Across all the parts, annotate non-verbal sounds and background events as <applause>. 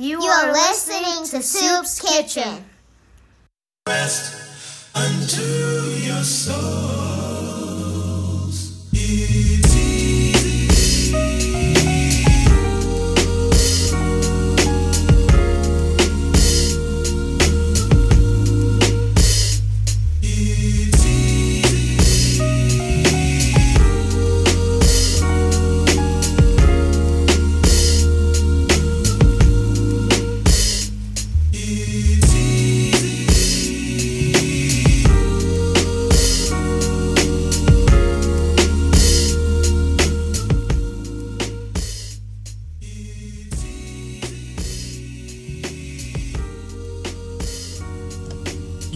You are listening to Soops Kitchen. Rest unto your souls.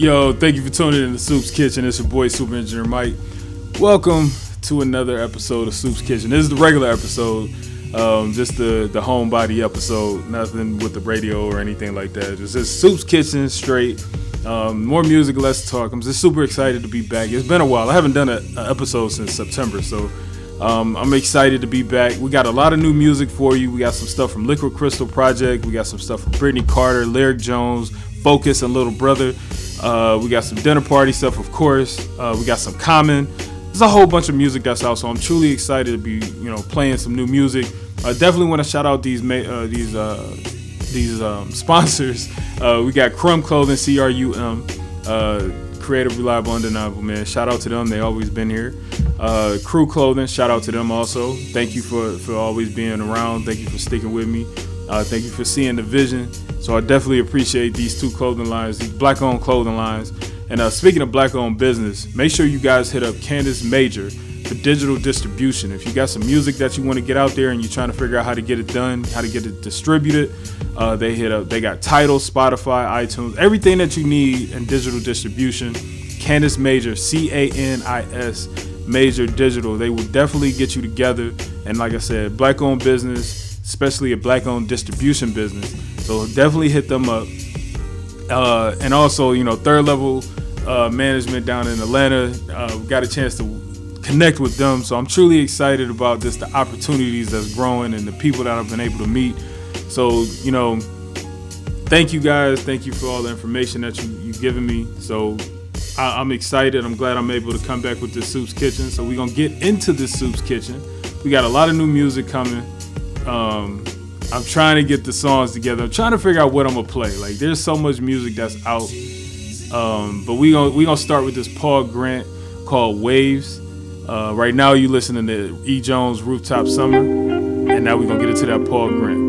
Yo, thank you for tuning in to Soops Kitchen. It's your boy Super Engineer Mike. Welcome to another episode of Soops Kitchen. This is the regular episode, um, just the the homebody episode. Nothing with the radio or anything like that. It's just Soops Kitchen straight. Um, more music, less talk. I'm just super excited to be back. It's been a while. I haven't done an episode since September, so um, I'm excited to be back. We got a lot of new music for you. We got some stuff from Liquid Crystal Project. We got some stuff from Brittney Carter, Lyric Jones, Focus, and Little Brother. Uh, we got some dinner party stuff, of course. Uh, we got some Common. There's a whole bunch of music that's out, so I'm truly excited to be, you know, playing some new music. I definitely want to shout out these ma- uh, these uh, these um, <laughs> sponsors. Uh, we got Crum Clothing, C R U M, uh, creative, reliable, undeniable. Man, shout out to them. They always been here. Uh, Crew Clothing, shout out to them also. Thank you for for always being around. Thank you for sticking with me. Uh, thank you for seeing the vision. So I definitely appreciate these two clothing lines, these black-owned clothing lines. And uh, speaking of black-owned business, make sure you guys hit up Canis Major for digital distribution. If you got some music that you want to get out there and you're trying to figure out how to get it done, how to get it distributed, uh, they hit up. They got Tidal, Spotify, iTunes, everything that you need in digital distribution. Canis Major, C A N I S Major Digital. They will definitely get you together. And like I said, black-owned business, especially a black-owned distribution business. So definitely hit them up. Uh, and also, you know, third level uh, management down in Atlanta. Uh, got a chance to connect with them. So I'm truly excited about just the opportunities that's growing and the people that I've been able to meet. So, you know, thank you guys. Thank you for all the information that you, you've given me. So I, I'm excited. I'm glad I'm able to come back with this Soops Kitchen. So we're going to get into this Soops Kitchen. We got a lot of new music coming. Um, I'm trying to get the songs together. I'm trying to figure out what I'm gonna play. Like there's so much music that's out. Um, but we gonna we gonna start with this Paul Grant called Waves. Uh, right now you listening to E. Jones Rooftop Summer, and now we gonna get into that Paul Grant.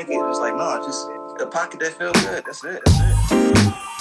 It's like, no, just a pocket that feels good. That's it. That's it.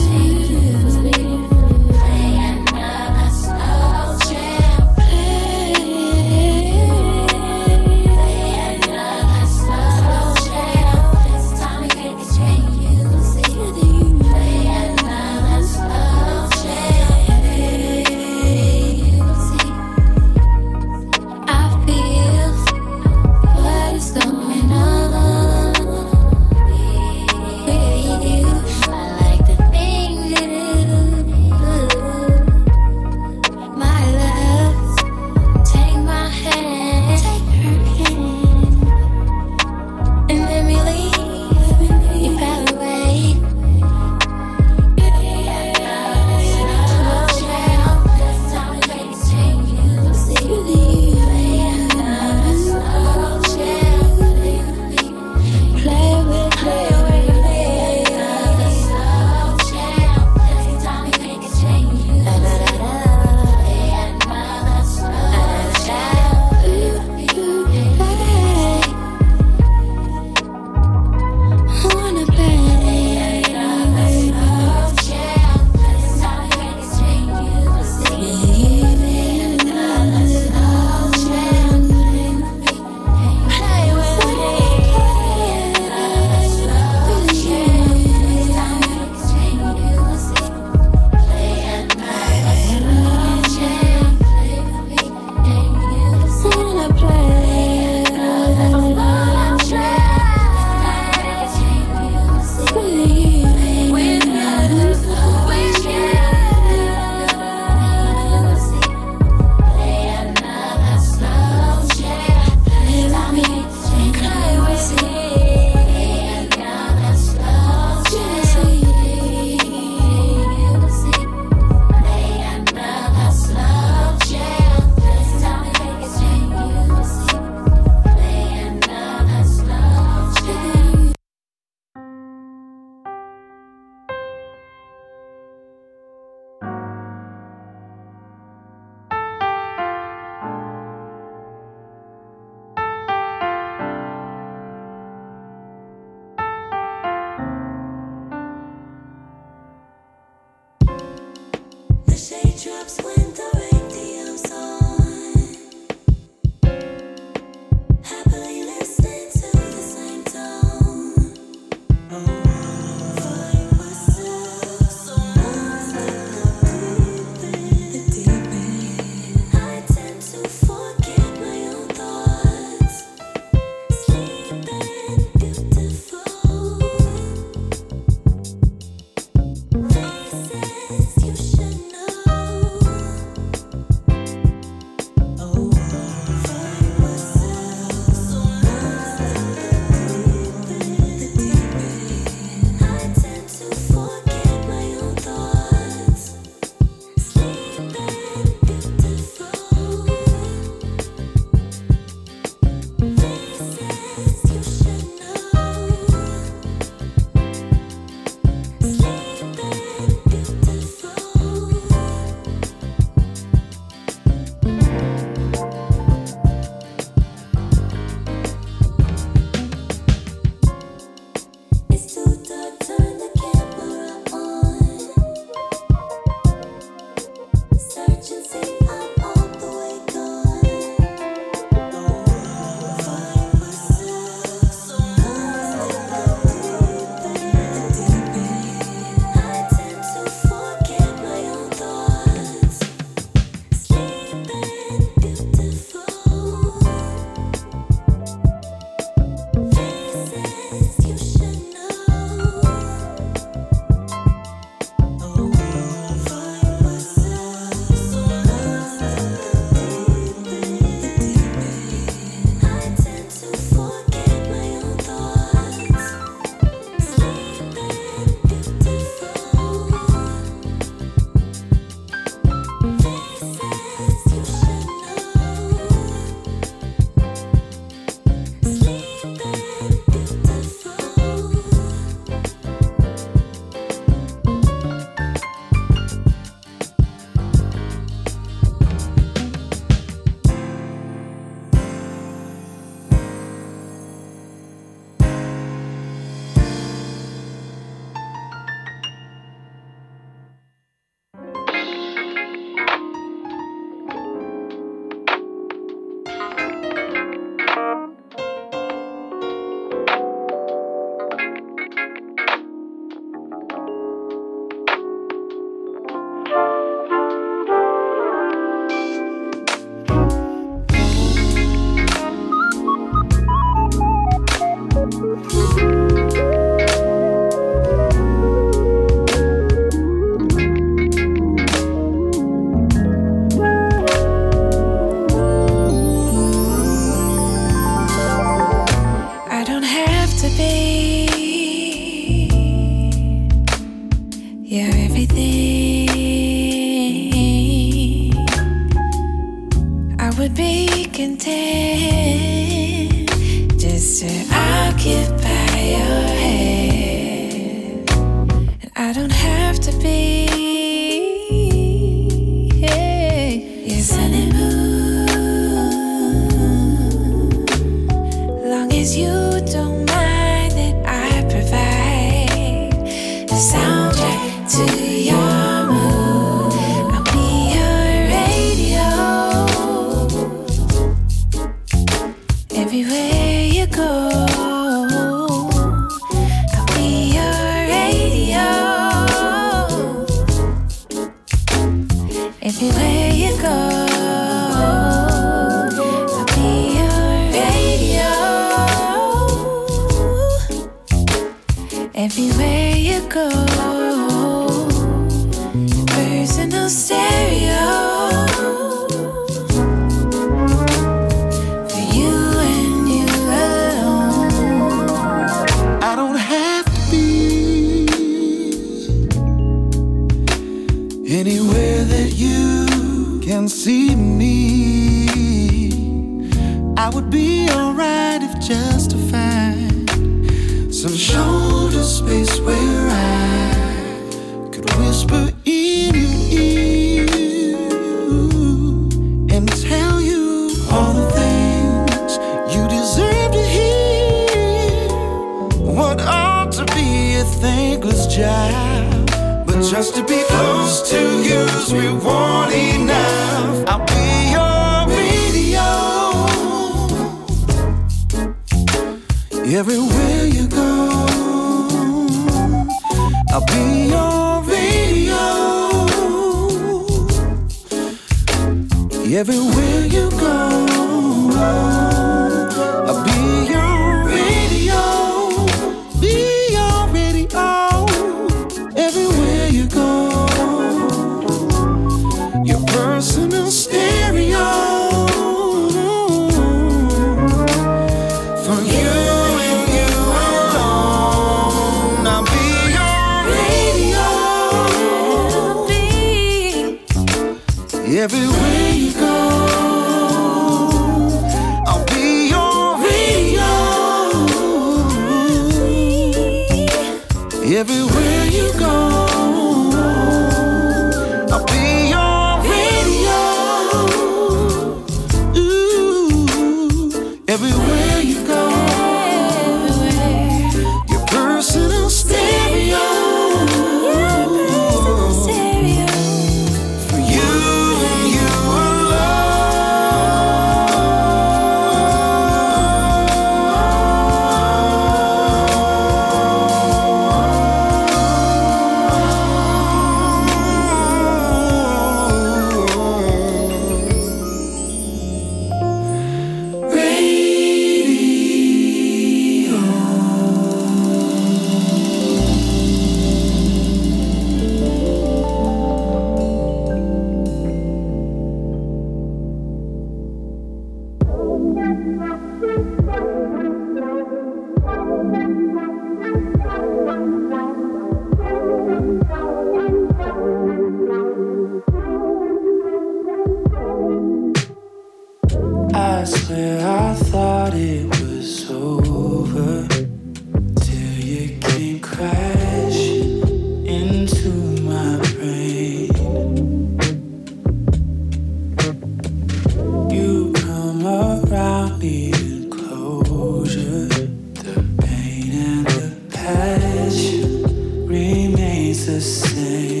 The pain and the passion remains the same.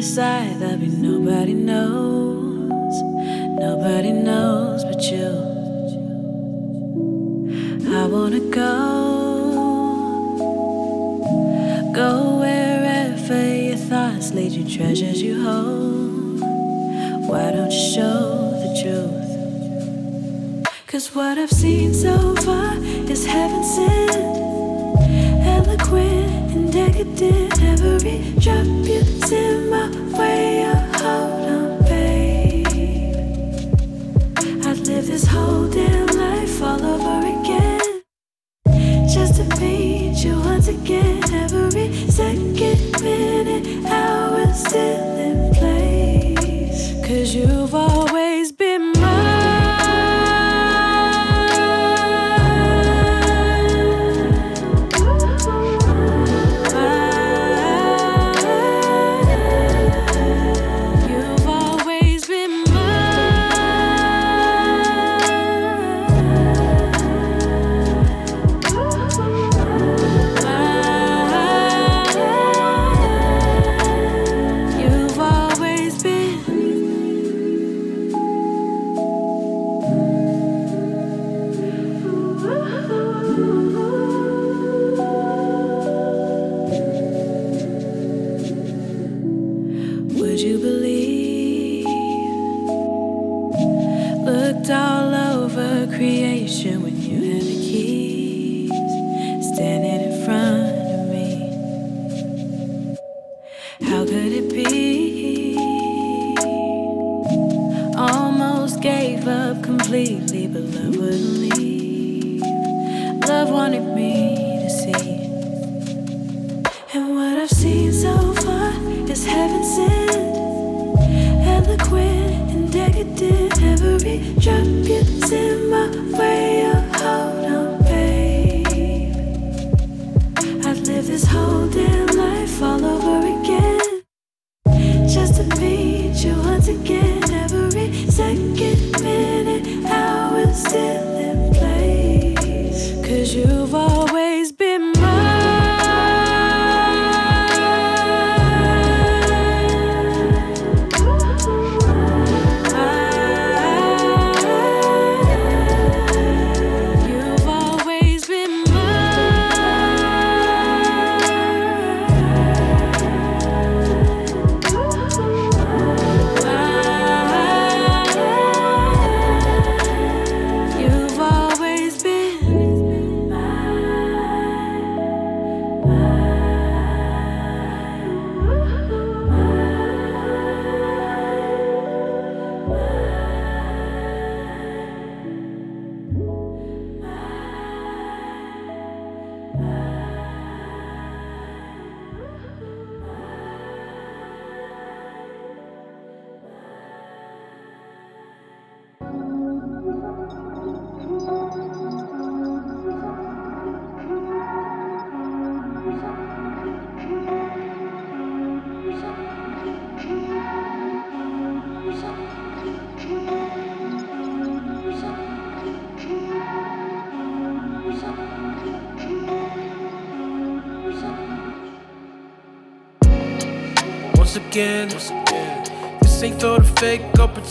a side that we nobody knows, nobody knows but you. I wanna go, go wherever your thoughts lead you, treasures you hold. Why don't you show the truth? Cause what I've seen so far is heaven sent eloquent and decadent. Every drop you sip live this whole damn life all over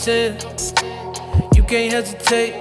You can't hesitate.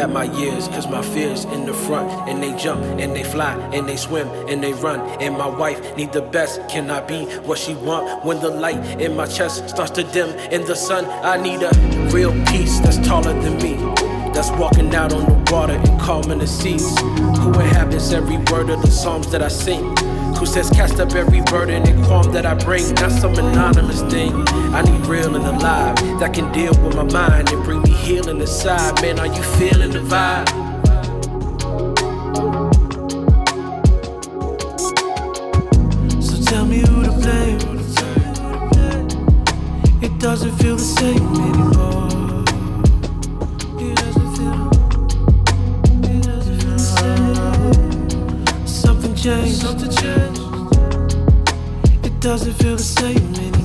at my years, cause my fears in the front. And they jump, and they fly, and they swim, and they run. And my wife need the best. Can I be what she want when the light in my chest starts to dim in the sun? I need a real peace that's taller than me. That's walking out on the water and calming the seas. Who inhabits every word of the psalms that I sing? who says cast up every burden and qualm that I bring. Not some anonymous thing. I need real and alive that can deal with my mind and bring me healing inside. Man, are you feeling the vibe? It doesn't feel the same anymore. It doesn't feel, the same. Something changed. Something changed doesn't feel the same anymore.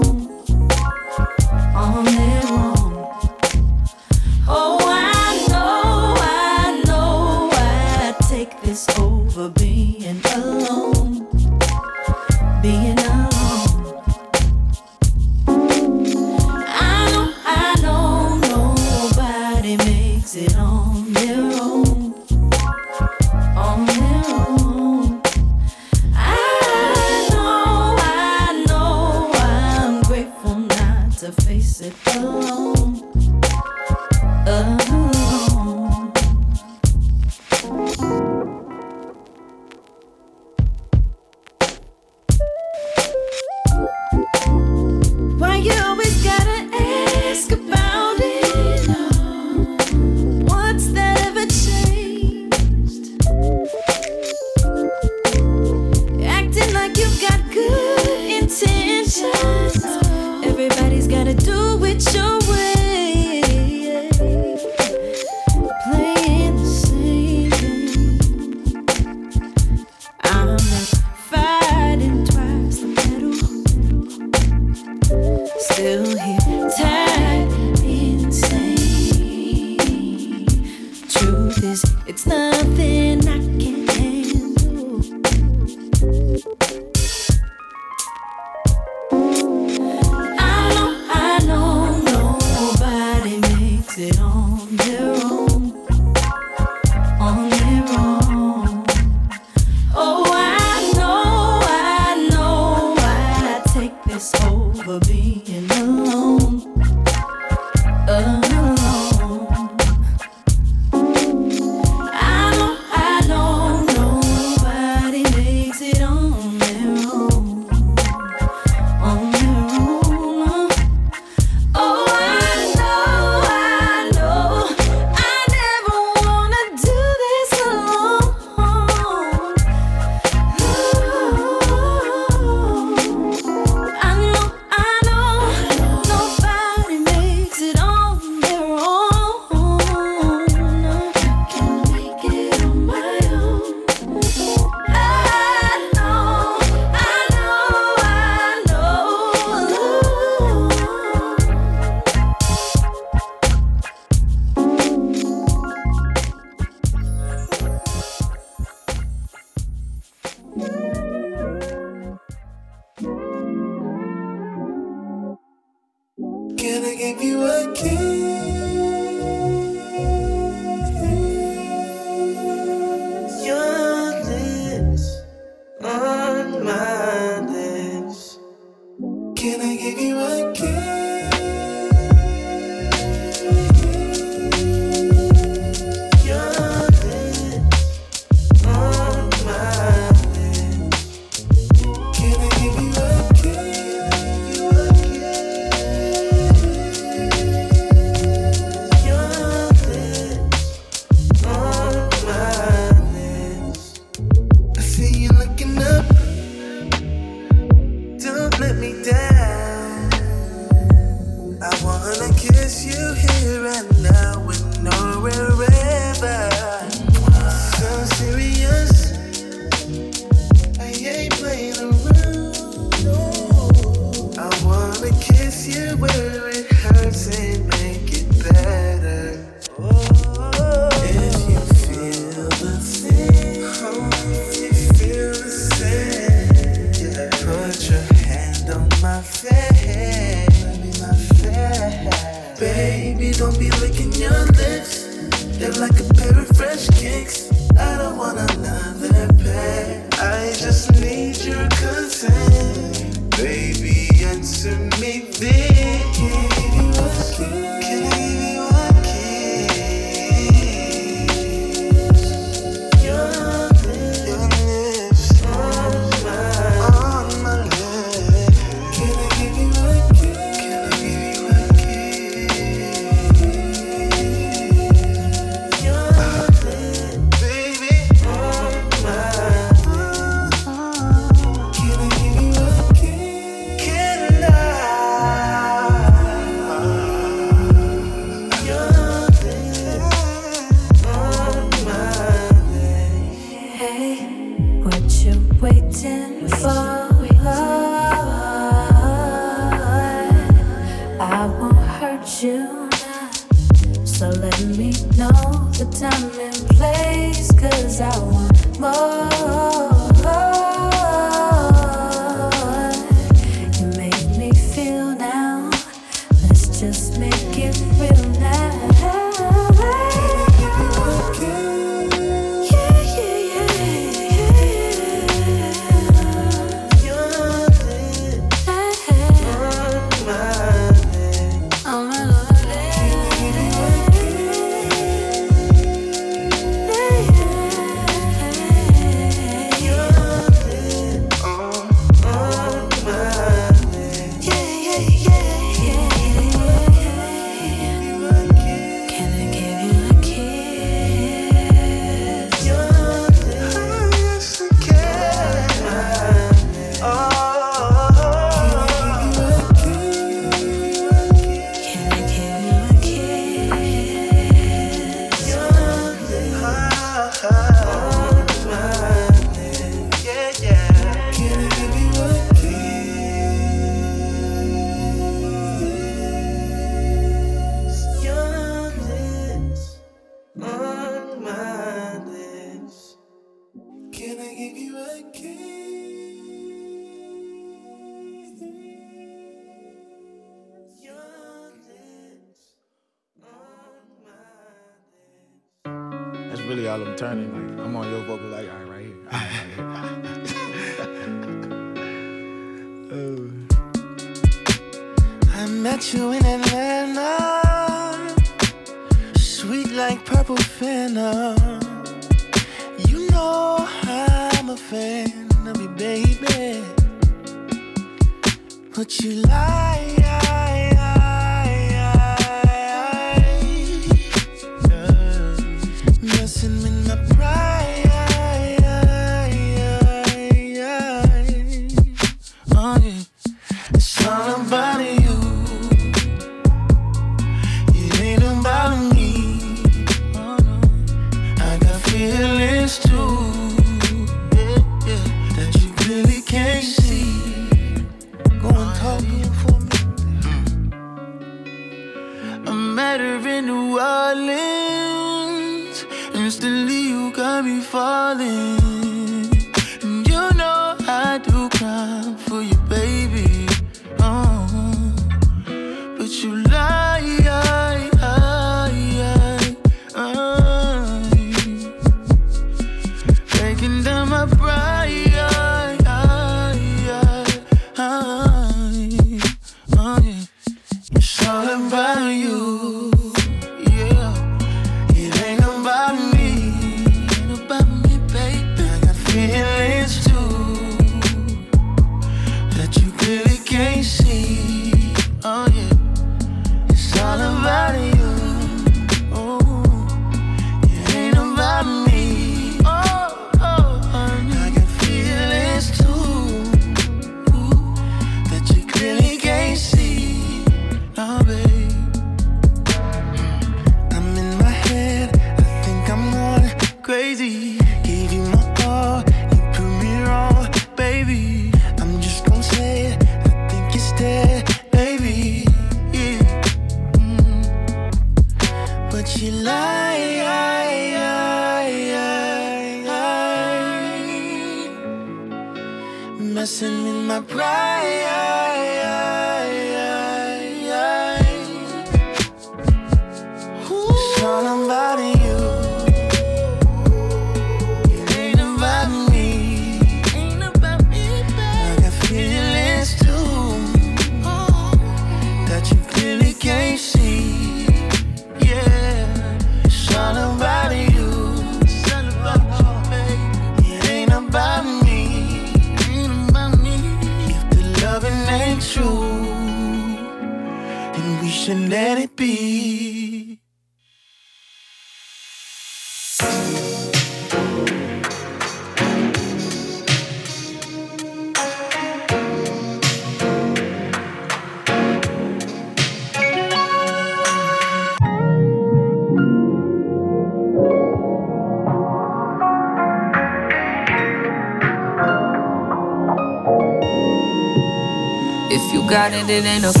If you got it, it ain't a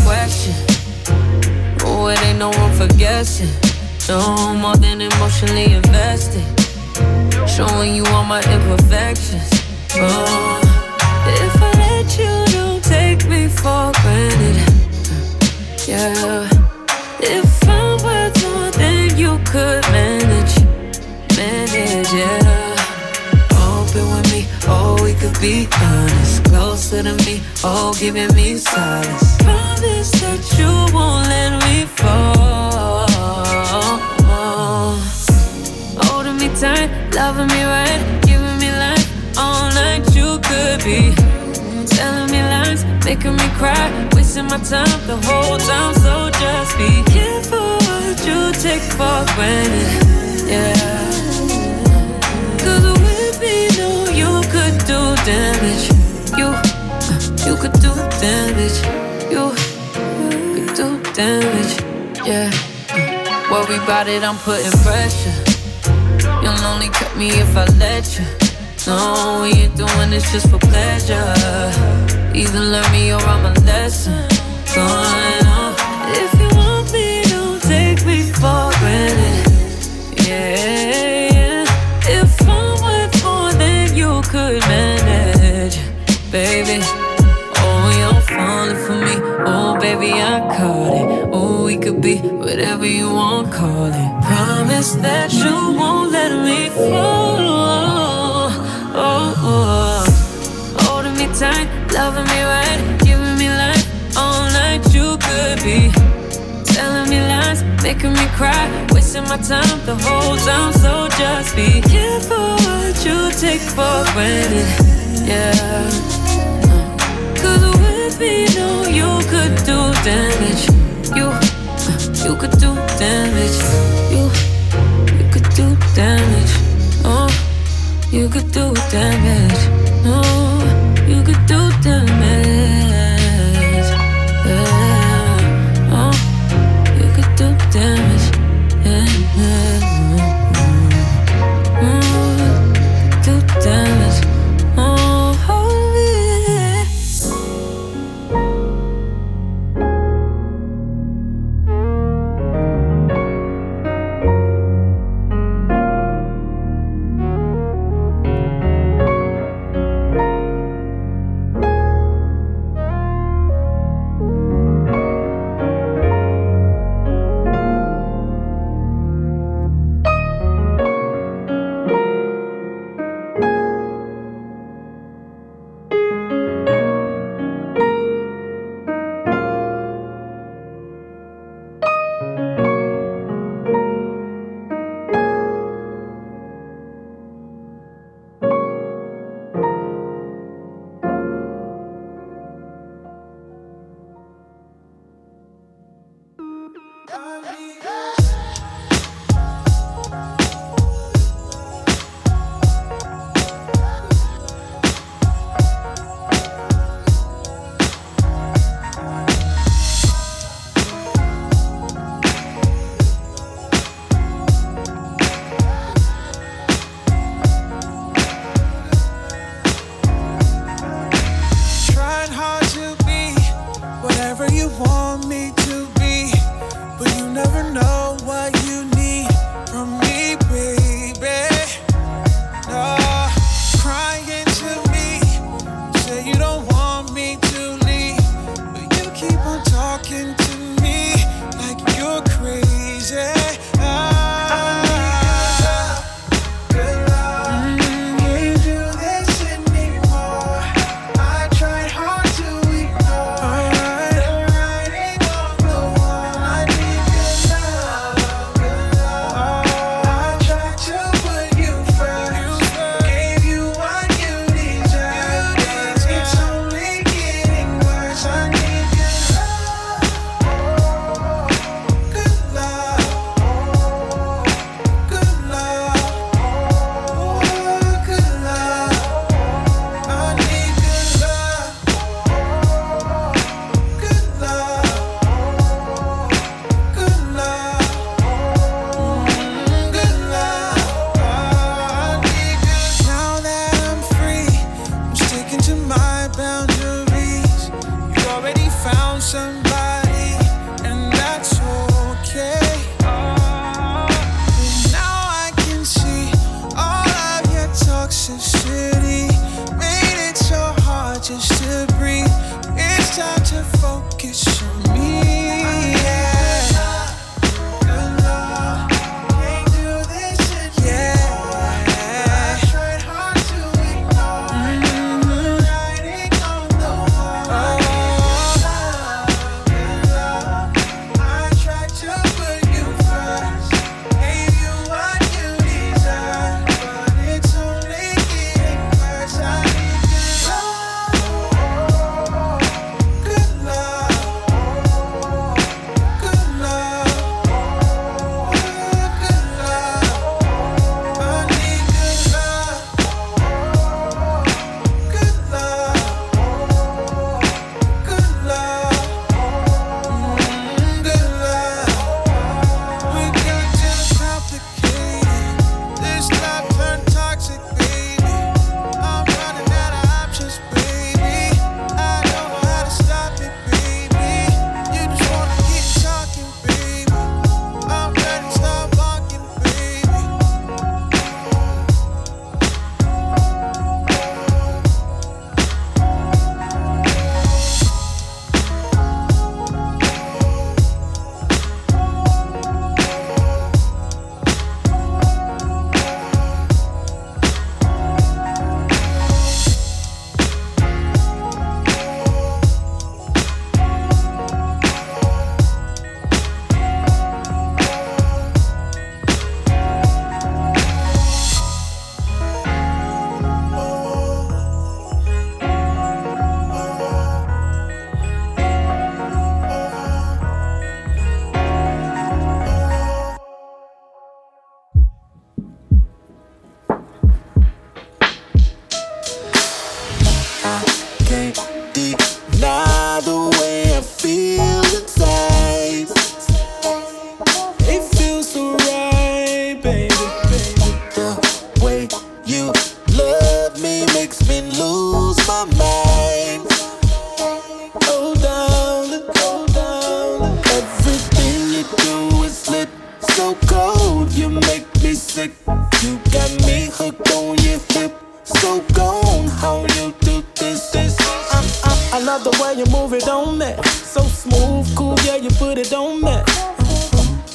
put it don't me.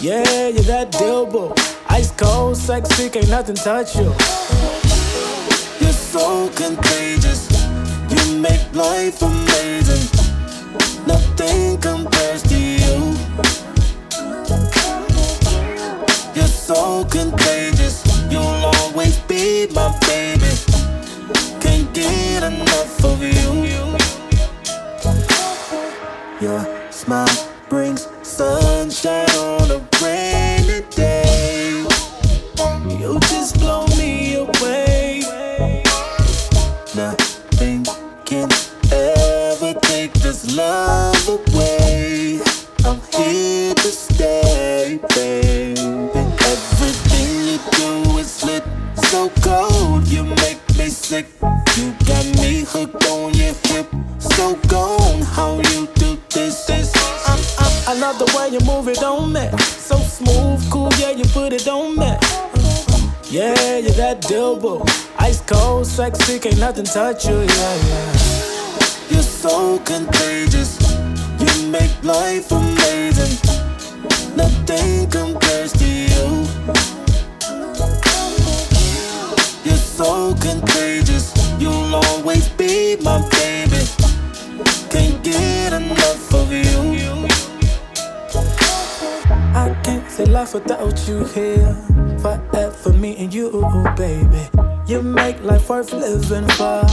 Yeah, you're that Dilbo. Ice cold, sexy, can't nothing touch you. You're so contagious. You make life amazing. Nothing compares to you. You're so contagious. You'll always be my baby. Can't get enough of you. Your smile sexy, can't nothing touch you, yeah, yeah. You're so contagious. You make life amazing. Life worth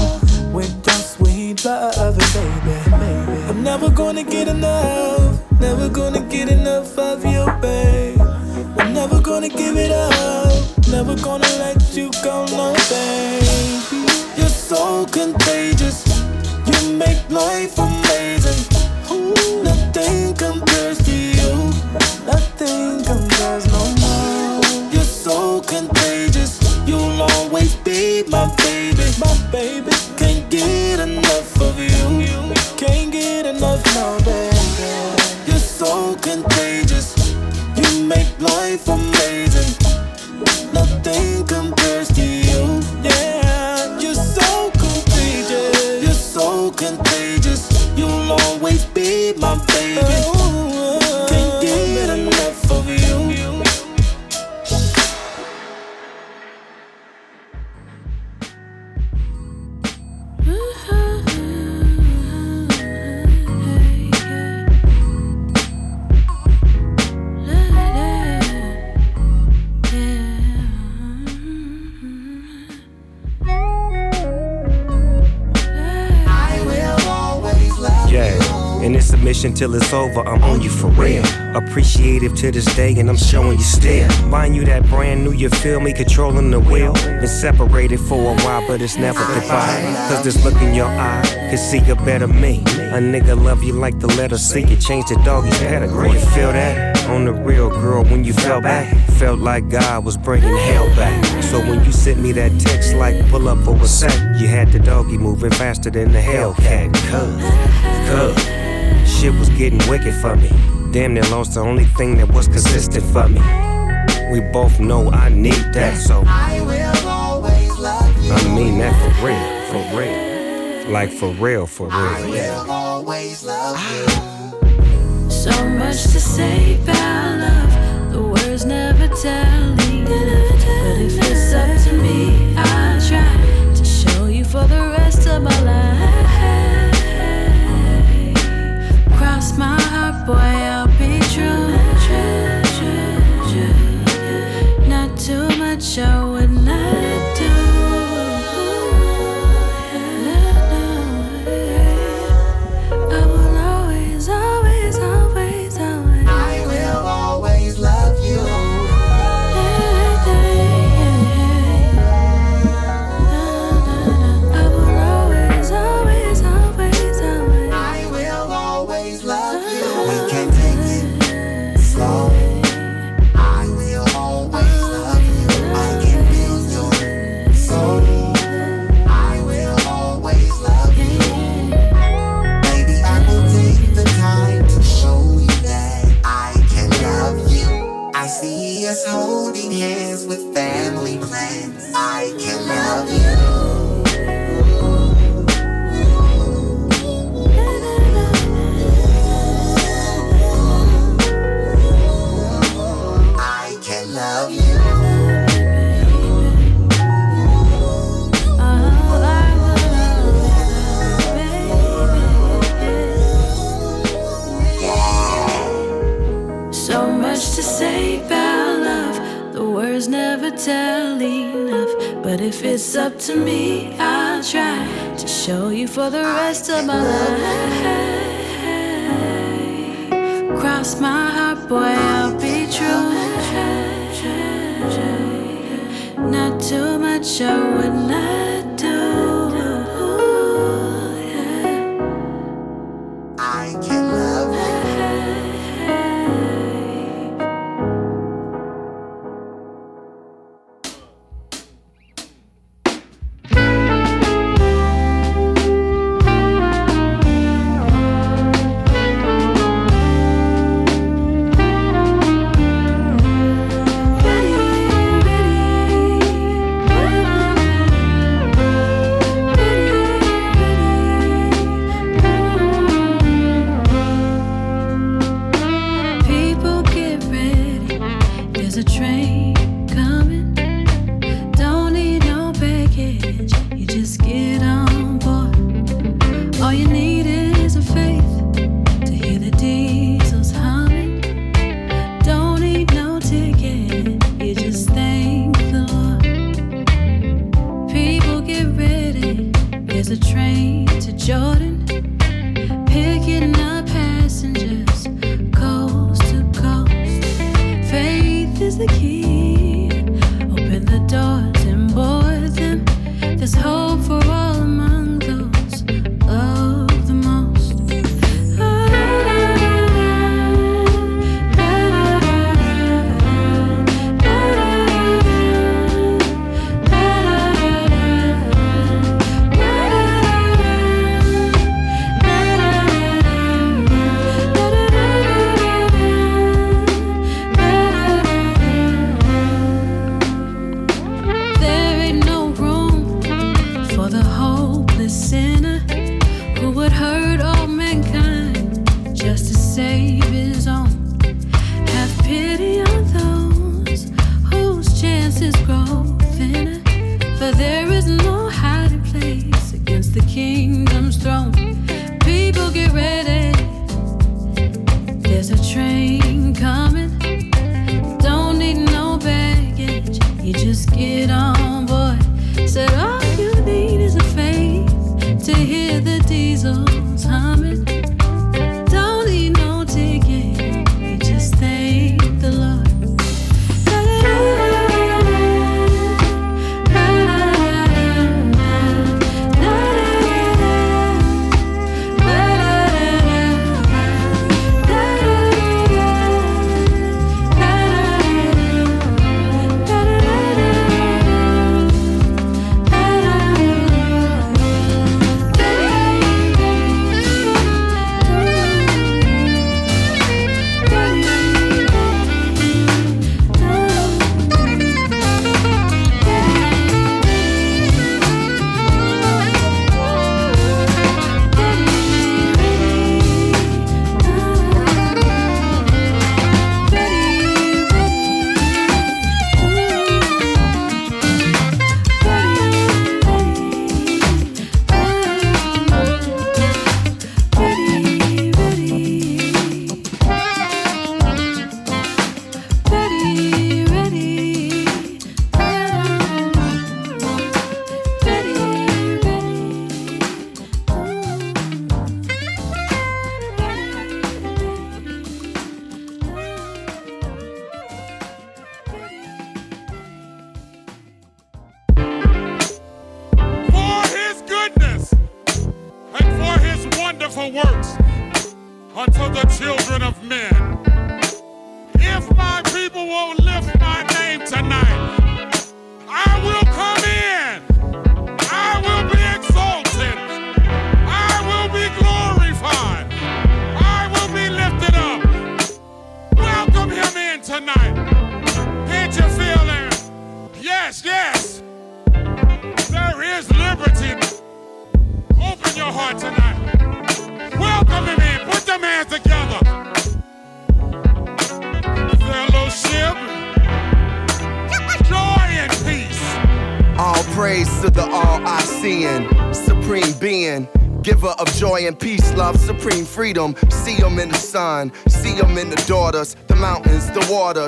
to this day, and I'm showing you still. Buying you that brand new, you feel me? Controlling the wheel. Been separated for a while, but it's never goodbye. Cause this look in your eye can see a better me. A nigga love you like the letter C. You change the doggy's pedigree. You feel that? On the real girl, when you fell back, felt like God was bringing hell back. So when you sent me that text, like pull up for a sec, you had the doggy moving faster than the Hellcat. Cuz, cuz, shit was getting wicked for me. Damn near lost the only thing that was consistent for me. We both know I need that, so I will always love you. I mean that for real, for real. Like for real, for real. will always love you. So much to say about love, the words never tell me. But if it's up to me, I'll try to show you for the rest of my life. it's up to me. I'll try to show you for the rest of my life. Cross my heart, boy, I'll be true. Not too much, I would not.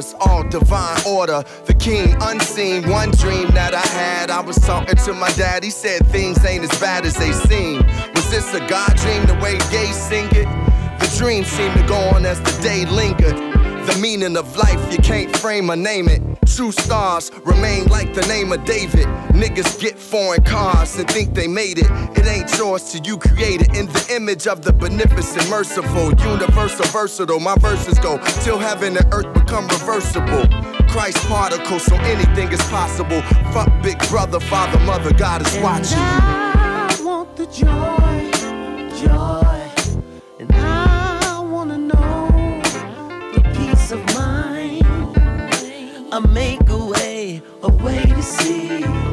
us all divine order. The king unseen, one dream that I had. I was talking to my dad, he said things ain't as bad as they seem. Was this a God dream the way Ye sing it? The dream seemed to go on as the day lingered. The meaning of life, you can't frame or name it. True stars remain like the name of David. Niggas get foreign cars and think they made it. It ain't yours till you create it. In the image of the beneficent, merciful, universal, versatile. My verses go till heaven and earth become reversible. Christ particles, so anything is possible. Fuck big brother, father, mother, God is watching. And I want the joy, joy. I make a way, a way to see.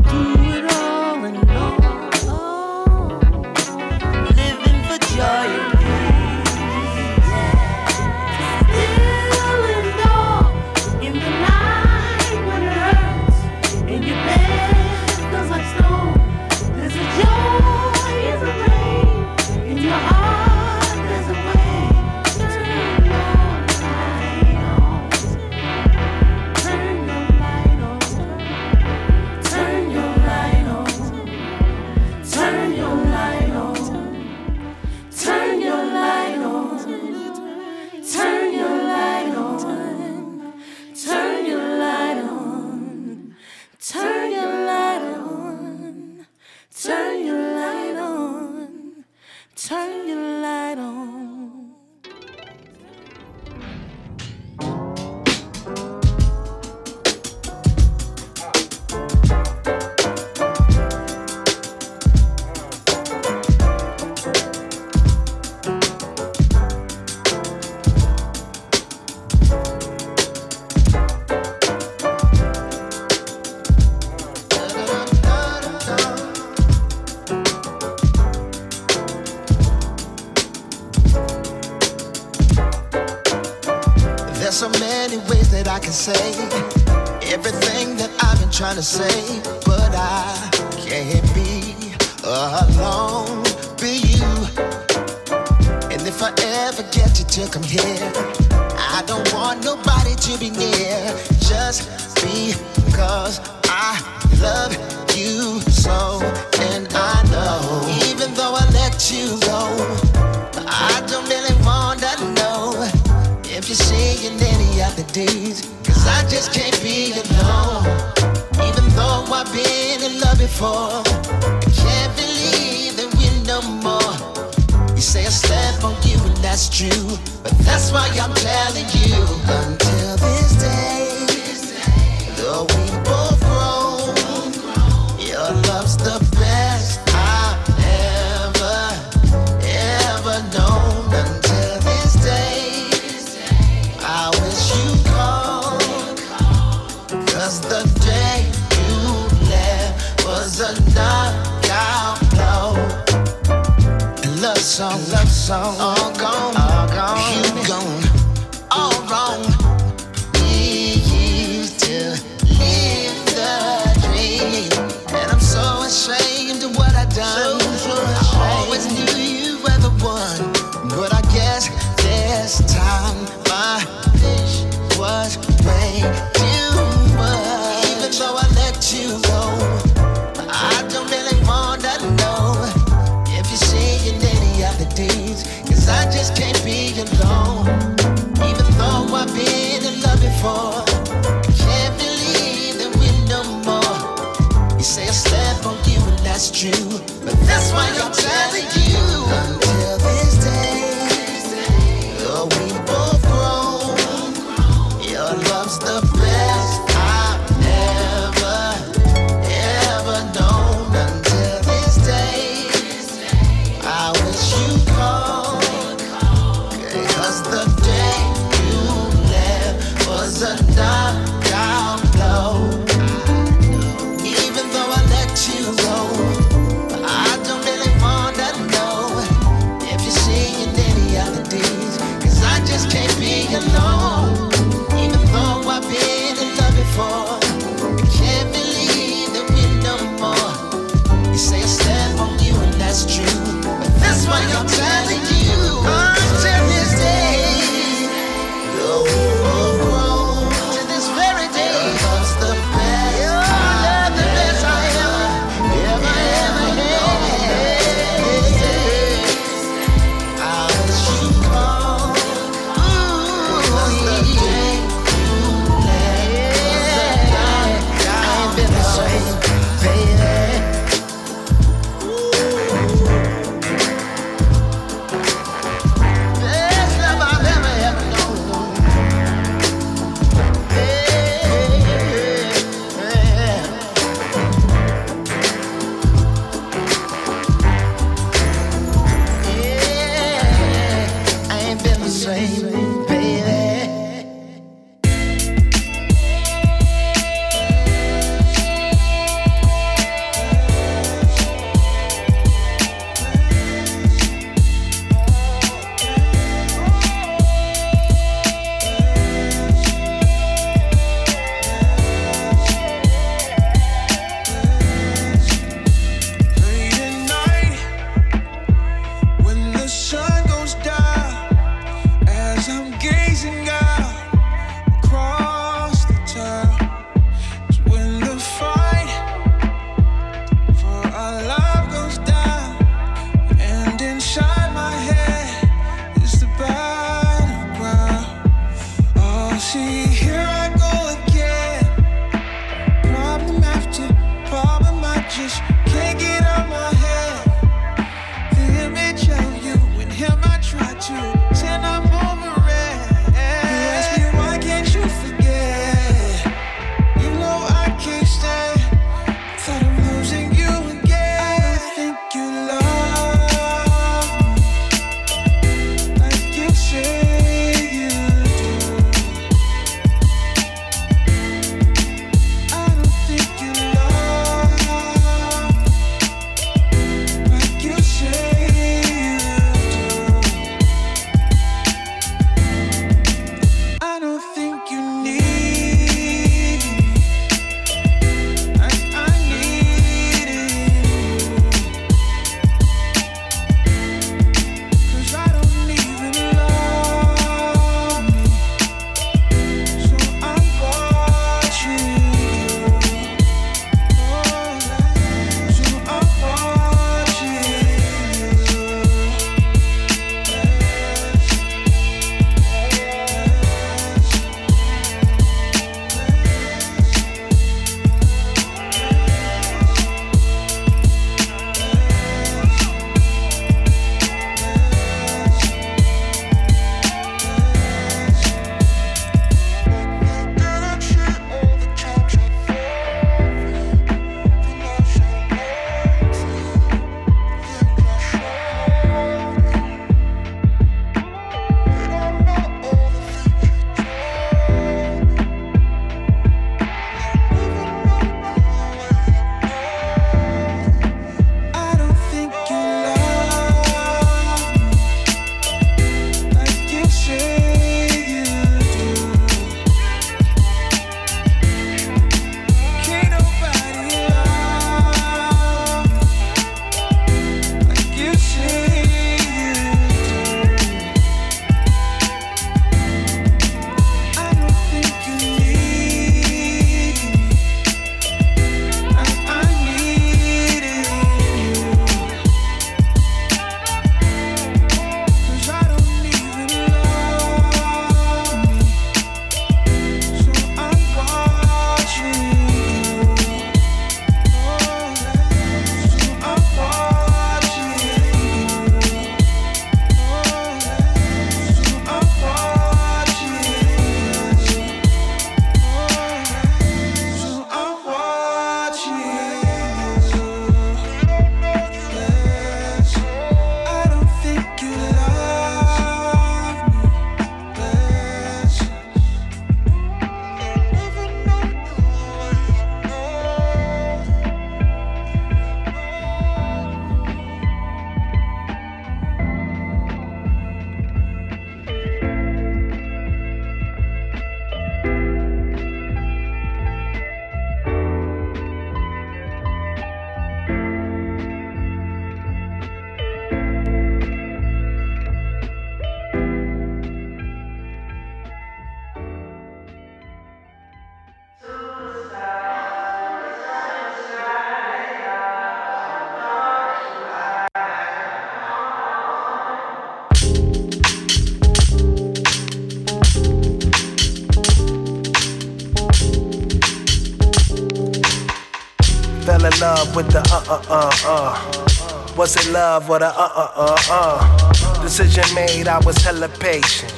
With the uh uh uh uh. Was it love or the uh uh uh uh? Decision made, I was hella patient.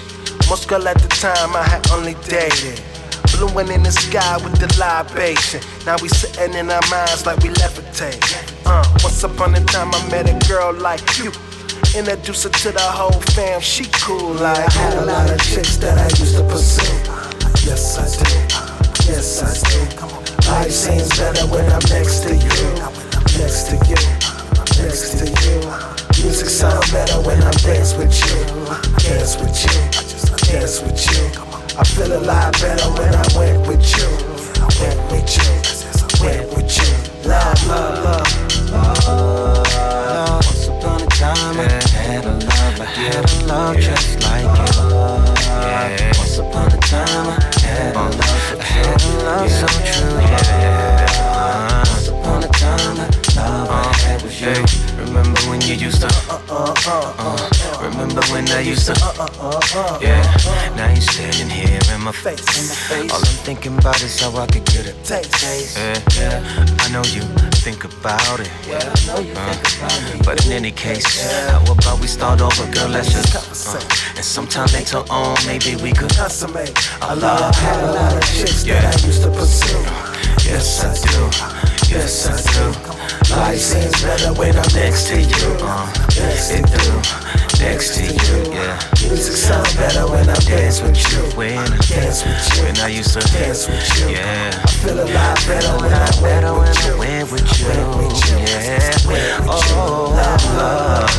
Most girl at the time I had only dated. Blowing in the sky with the libation. Now we sitting in our minds like we levitate. Uh, once upon a time I met a girl like you. Introduce her to the whole fam, she cool like I had a lot of chicks that I used to pursue. Yes, I do. Yes, I do. Life seems better when I'm next to you. Next to you. Next to you. Music sound better when I dance with you. Dance with you. Dance with you. I feel a lot better when I went with you. Went with you. Went with you. Love, love, love. Once upon a time I had a love I had a love just like you. Once upon a time, I had a love, I had a love so true. Yeah. Love I had was you. Remember when you used to? Uh, uh, uh, remember when I used to? Yeah. Now you standing here in my face. In face. All I'm thinking about is how I could get a taste. Yeah, yeah. I know you think about it. yeah i know Uh, but in any case, how about we start over, girl? Let's just uh, and sometime later on, maybe we could consummate. I love had a lot of chicks that I used to pursue. Yes, I do. Yes, I do. Life seems better when I'm next to you. Uh, it do. Next to you, yeah. Music sound better when I dance with you. When I dance with you. When I used to dance with you. Yeah. I feel a lot better when I'm better when I went with I you. went with you. Yeah. Oh, love.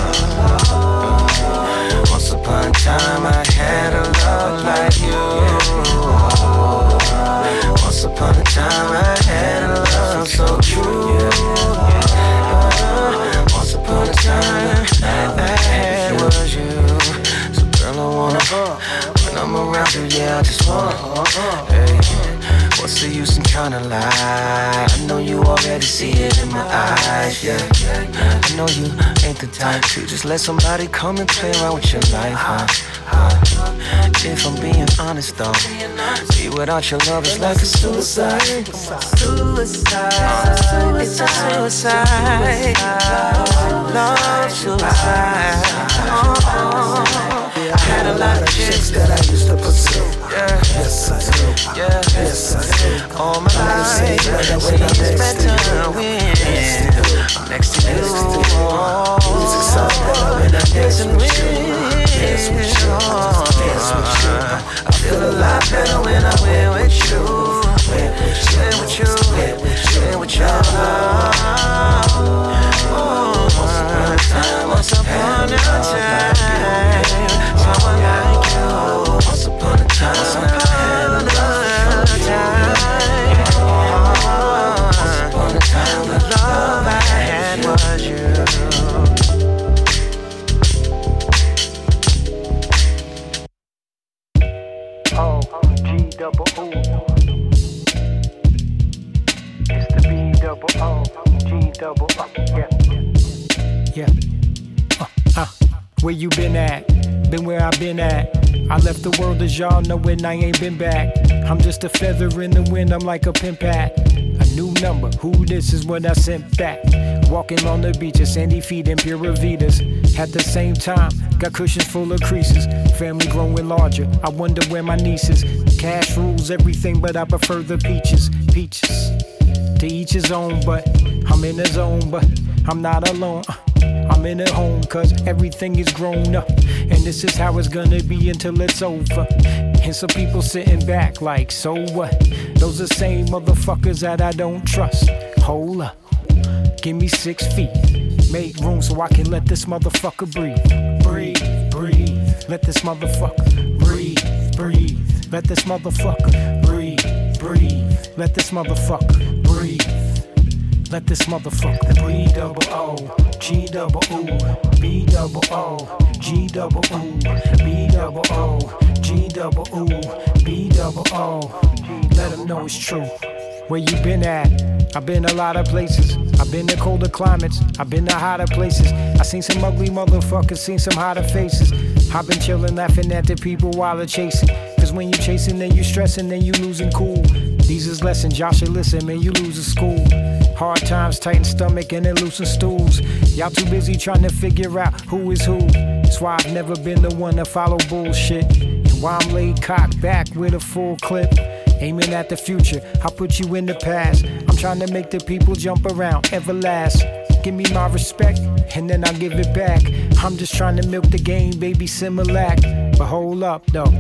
Once upon a time, I had a love like you. Once upon a time, I had a love so true. Yeah Once upon a time, I had was you. So, girl, I wanna. When I'm around you, yeah, I just wanna. Hey. What's the use in trying to lie? I know you already see it in my eyes, yeah. I know you ain't the type to just let somebody come and play around with your life, huh? If I'm being honest though, be without your love is like a suicide. Suicide, it's a suicide. Love suicide. Oh, I had a lot of chicks that I used to pursue. Yeah. Yes, I do. Yeah. Yes, I do. All my life, seems better I'm seems next you. I'm I'm. Dance with you. Dance with you. I feel a lot better when I wear with you. With you. With you. Oh, once upon a time, Uh, uh, where you been at? Been where I've been at. I left the world as y'all know I ain't been back. I'm just a feather in the wind, I'm like a pimp hat. A new number, who this is when I sent back. Walking on the beaches, sandy feet and pure Vitas. At the same time, got cushions full of creases. Family growing larger, I wonder where my niece is. Cash rules everything, but I prefer the peaches. Peaches. To each his own, but I'm in the zone, but I'm not alone. Uh, I'm in a home, cause everything is grown up. And this is how it's gonna be until it's over. And some people sitting back like, so what? Those the same motherfuckers that I don't trust. Hold up, give me six feet. Make room so I can let this motherfucker breathe. Breathe, breathe. Let this motherfucker breathe, breathe. Let this motherfucker breathe, breathe. Let this motherfucker. Let this motherfucker breathe. Double O, G double O, B double O, G double O, B double O, G double O, B double O. Let them know it's true. Where you been at? I've been a lot of places. I've been to colder climates. I've been to hotter places. I seen some ugly motherfuckers, seen some hotter faces. I've been chillin', laughing at the people while they're chasing. Cause when you chasing, then you stressing, then you losing cool. These is lessons, y'all should listen, man, you losing school. Hard times, tighten stomach, and then loosen stools. Y'all too busy trying to figure out who is who. That's why I've never been the one to follow bullshit. And why I'm laid cocked back with a full clip. Aiming at the future, I'll put you in the past. I'm trying to make the people jump around, everlast. Give me my respect, and then I'll give it back. I'm just trying to milk the game, baby, Similac. But hold up, though.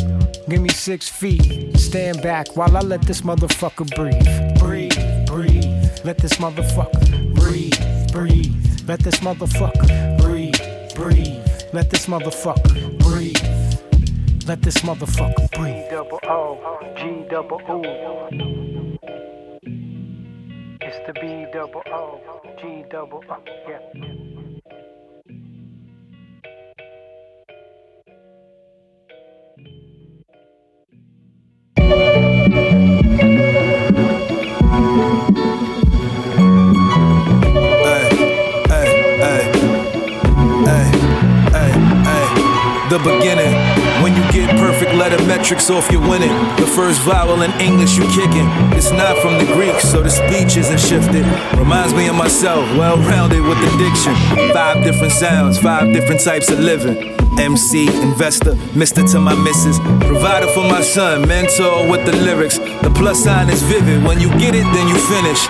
Give me six feet. Stand back while I let this motherfucker breathe. Breathe, breathe. Let this motherfucker breathe, breathe. Let this motherfucker breathe, breathe. Let this motherfucker breathe. Let this motherfucker breathe. Double O G double O. It's the B double O G double O. Yeah. Letter metrics off your winning. The first vowel in English you kicking. It's not from the Greek, so the speech isn't shifted. Reminds me of myself, well rounded with the diction. Five different sounds, five different types of living. MC, investor, mister to my missus. Provider for my son, mentor with the lyrics. The plus sign is vivid. When you get it, then you finish.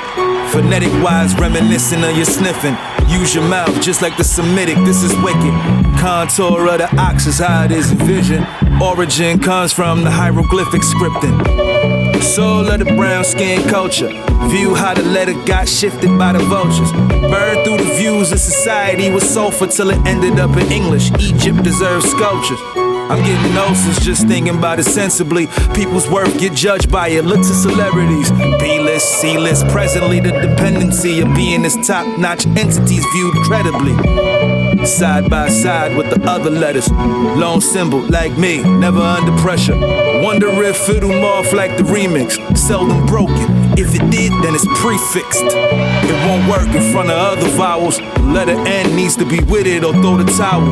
Phonetic wise, reminiscent of your sniffing. Use your mouth just like the Semitic, this is wicked. Contour of the ox is how it is in vision. Origin comes from the hieroglyphic scripting. Soul of the brown skin culture. View how the letter got shifted by the vultures. Burned through the views of society with sulfur till it ended up in English. Egypt deserves sculptures. I'm getting noses just thinking about it sensibly. People's worth get judged by it. Look to celebrities. B list, C list. Presently, the dependency of being as top notch entities viewed credibly. Side by side with the other letters. Lone symbol, like me, never under pressure. Wonder if it'll morph like the remix. Seldom broken. If it did, then it's prefixed. It won't work in front of other vowels. Letter N needs to be with it or throw the towel.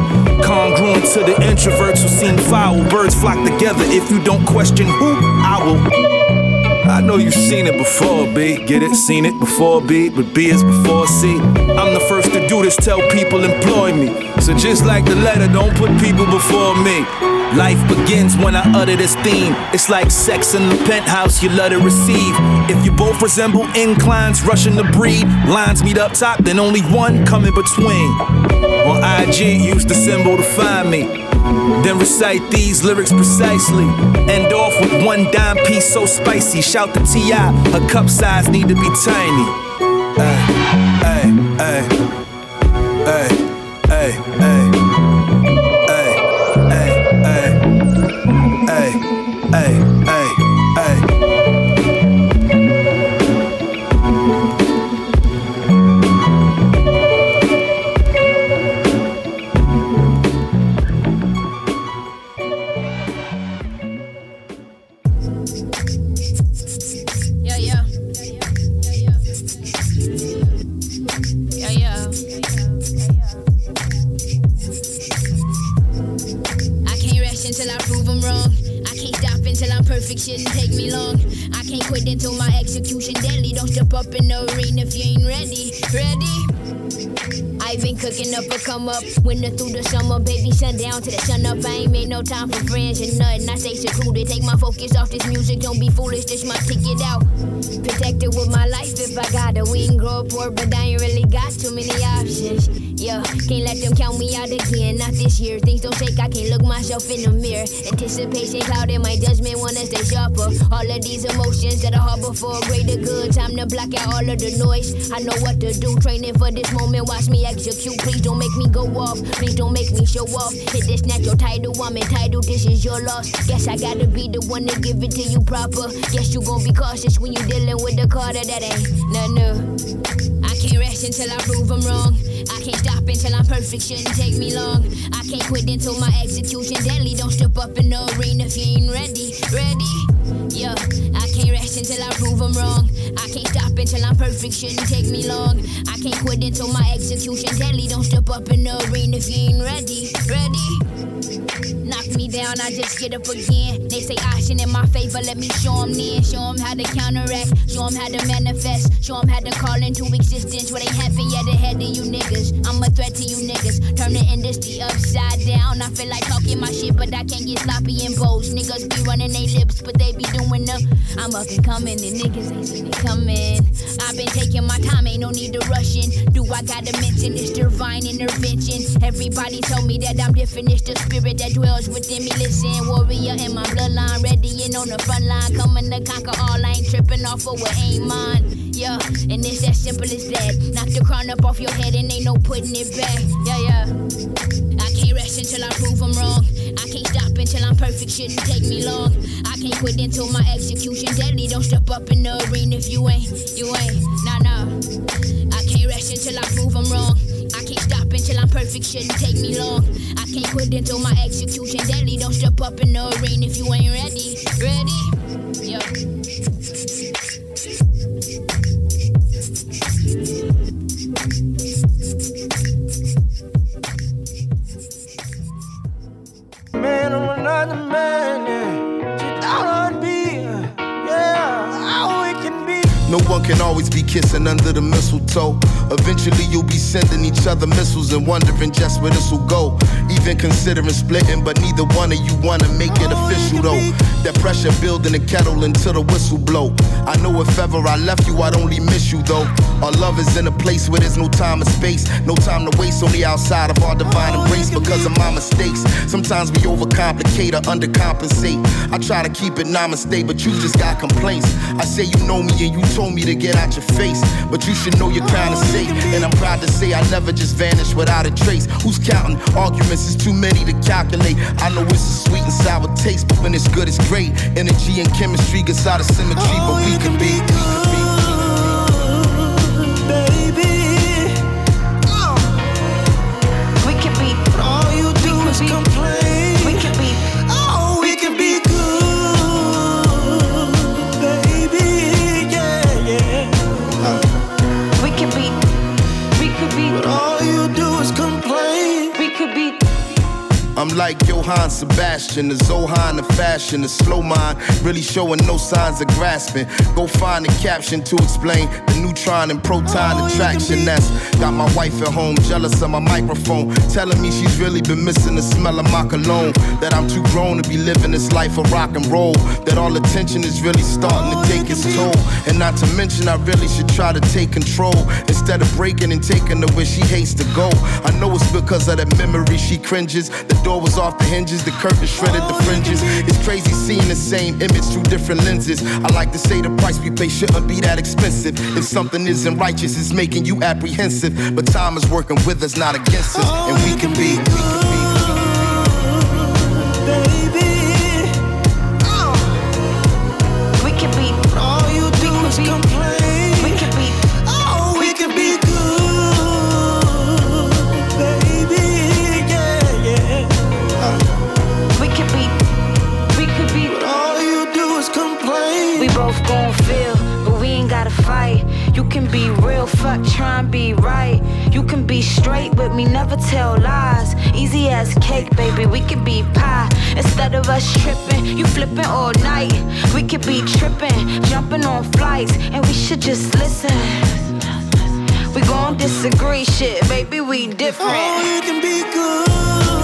Congruent to the introverts who seem foul. Birds flock together if you don't question who, I will. I know you've seen it before, B. Get it? Seen it before, B. But B is before C. I'm the first to do this, tell people employ me. So just like the letter, don't put people before me. Life begins when I utter this theme. It's like sex in the penthouse, you let it receive. If you both resemble inclines, rushing to breed. Lines meet up top, then only one come in between. On IG, use the symbol to find me. Then recite these lyrics precisely. End off with one dime piece so spicy. Shout to T.I. Her cup size need to be tiny. Time for friends and nothing. I stay secluded. Take my focus off this music. Don't be foolish. This my ticket out. Protected with my life if I got it. We can grow up poor, but I ain't really got too many options. Yeah, can't let them count me out again. Not this year. Things don't shake. I can't look myself in the mirror. Anticipation clouding my. For a greater good. Time to block out all of the noise. I know what to do. Training for this moment. Watch me execute. Please don't make me go off. Please don't make me show off. Hit this natural title. I'm entitled. This is your loss. Guess I gotta be the one to give it to you proper. Guess you gon' be cautious when you dealing with the Carter that ain't nothing new. I can't rest until I prove I'm wrong. I can't stop until I'm perfect. Shouldn't take me long. I can't quit until my execution deadly. Don't step up in the arena if you ain't ready. Ready? Yeah, Until I prove I'm wrong. I can't stop until I'm perfect. Shouldn't take me long. I can't quit until my execution deadly. Don't step up in the arena if you ain't ready. Ready? Me down, I just get up again. They say action in my favor, let me show them then. Show them how to counteract, show them how to manifest, show them how to call into existence what ain't happened yet ahead of you niggas. I'm a threat to you niggas, turn the industry upside down. I feel like talking my shit, but I can't get sloppy and bold. Niggas be running their lips, but they be doing the. I'm up and coming, and niggas ain't seen it coming. I've been taking my time, ain't no need to rush in. Do I gotta mention this divine intervention? Everybody told me that I'm different, it's the spirit that dwells within Listen, warrior in my bloodline, ready and on the front line, coming to conquer all. I ain't tripping off of what ain't mine. Yeah, and it's as simple as that. Knock the crown up off your head and ain't no putting it back. Yeah, yeah. I can't rest until I prove I'm wrong. I can't stop until I'm perfect. Shouldn't take me long. I can't quit until my execution deadly. Don't step up in the arena if you ain't, you ain't. Nah, nah. I can't rest until I prove I'm wrong. Until I'm perfect. Shouldn't take me long. I can't quit until my execution deadly. Don't step up in the arena if you ain't ready. Ready? Yeah. Can always be kissing under the mistletoe. Eventually, you'll be sending each other missiles and wondering just where this will go. Even considering splitting, but neither one of you wanna make it official though. That pressure building the kettle until the whistle blow. I know if ever I left you, I'd only miss you though. Our love is in a place where there's no time and space, no time to waste on the outside of our divine embrace because of my mistakes. Sometimes we overcomplicate or undercompensate. I try to keep it namaste, but you just got complaints. I say you know me and you told me to get out your face, but you should know your crown is safe. And I'm proud to say I never just vanished without a trace. Who's counting? Arguments is too many to calculate. I know it's a sweet and sour taste, but when it's good, it's great. Energy and chemistry gets out of symmetry, but we can be. We can be. I'm like Johann Sebastian, the Zohan of fashion, the slow mind, really showing no signs of grasping. Go find a caption to explain the neutron and proton attraction that's got my wife at home, jealous of my microphone, telling me she's really been missing the smell of my cologne. That I'm too grown to be living this life of rock and roll. That all attention is really starting to take its toll. And not to mention, I really should try to take control instead of breaking and taking her where she hates to go. I know it's because of that memory she cringes. The door was off the hinges, the curtain shredded the fringes. It's crazy seeing the same image through different lenses. I like to say the price we pay shouldn't be that expensive. If something isn't righteous, it's making you apprehensive. But time is working with us, not against us. And we can be, we can be. We You can be real, fuck try and be right. You can be straight with me, never tell lies. Easy as cake, baby, we can be pie. Instead of us tripping, you flipping all night. We could be tripping, jumping on flights, and we should just listen. We gon' disagree, shit, baby, we different. Oh, you can be good,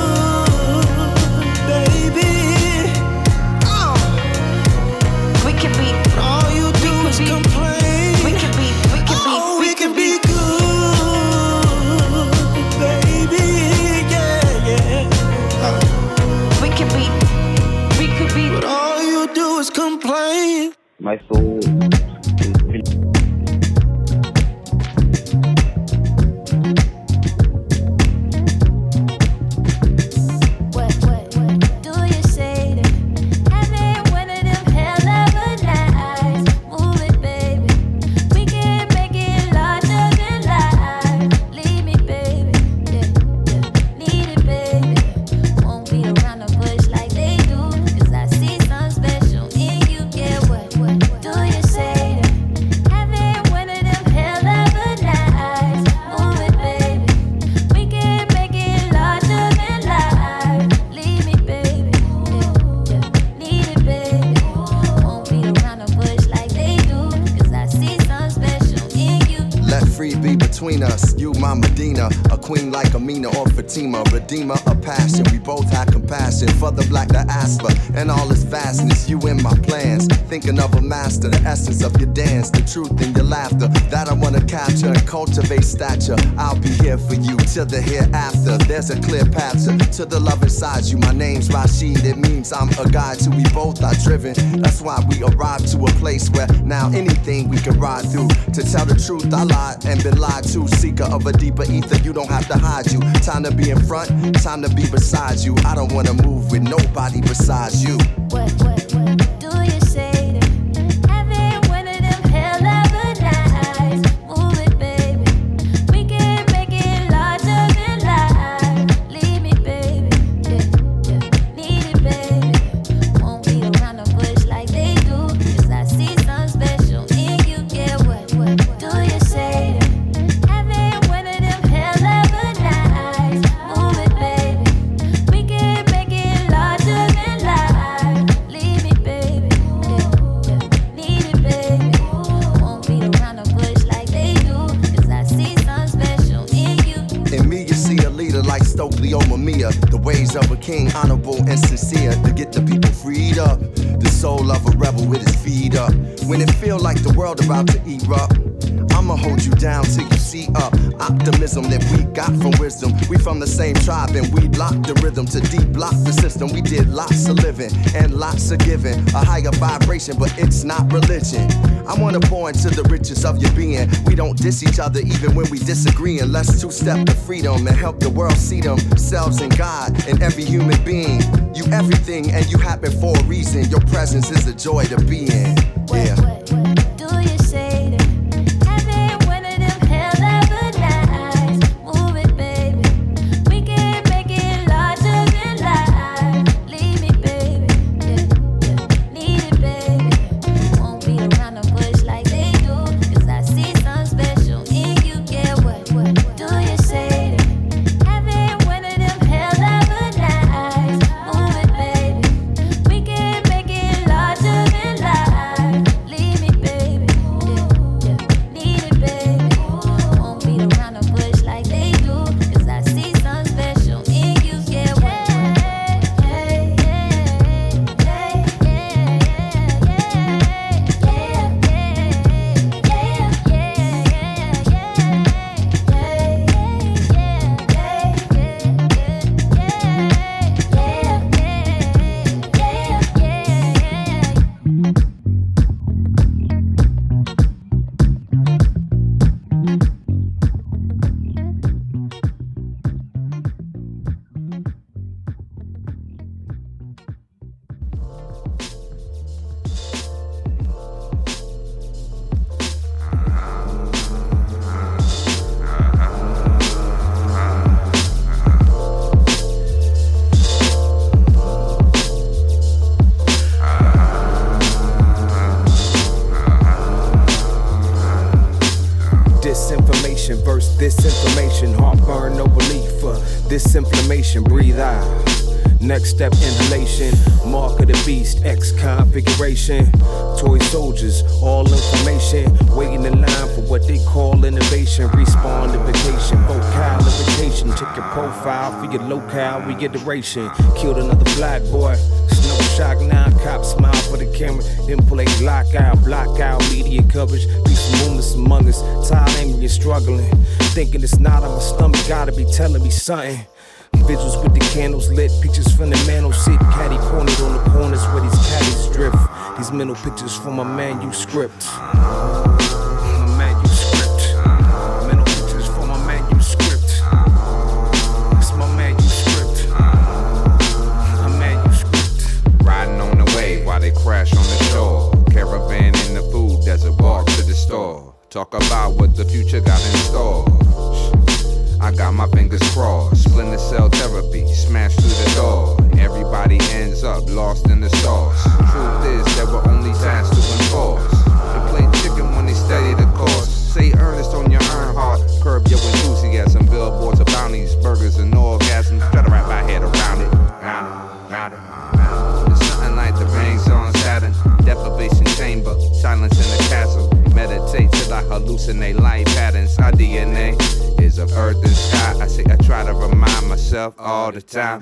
My soul Fatima, redeemer of passion. We both have compassion for the black diaspora and all its vastness. You in my plans, thinking of a master, the essence of your dance, the truth in your laughter that I wanna capture and cultivate stature. I'll be here for you till the hereafter. There's a clear path to, to the love inside you. My name's Rashid. It means I'm a guide to we both are driven. That's why we arrived to a place where now anything we can ride through. To tell the truth, I lied and been lied to. Seeker of a deeper ether, you don't have to hide you. Time to be in front, time to be beside you. I don't wanna move with nobody besides you. What, what, what do you say from the same tribe and we locked the rhythm to deep block the system. We did lots of living and lots of giving. A higher vibration, but it's not religion. I wanna pour into the riches of your being. We don't diss each other even when we disagree. And let's two step to freedom and help the world see themselves in God and every human being. You everything and you happen for a reason. Your presence is a joy to be in. Yeah. Reiteration. Killed another black boy. Snow shock now, cop smile for the camera. Then a block out block out media coverage. Peaceful movements among us. Tired, angry, and struggling. Thinking it's not on my stomach, gotta be telling me something. Visuals with the candles lit, pictures from the mantle sit, caddy cornered on the corners where these caddies drift. These mental pictures from my manuscript. Time.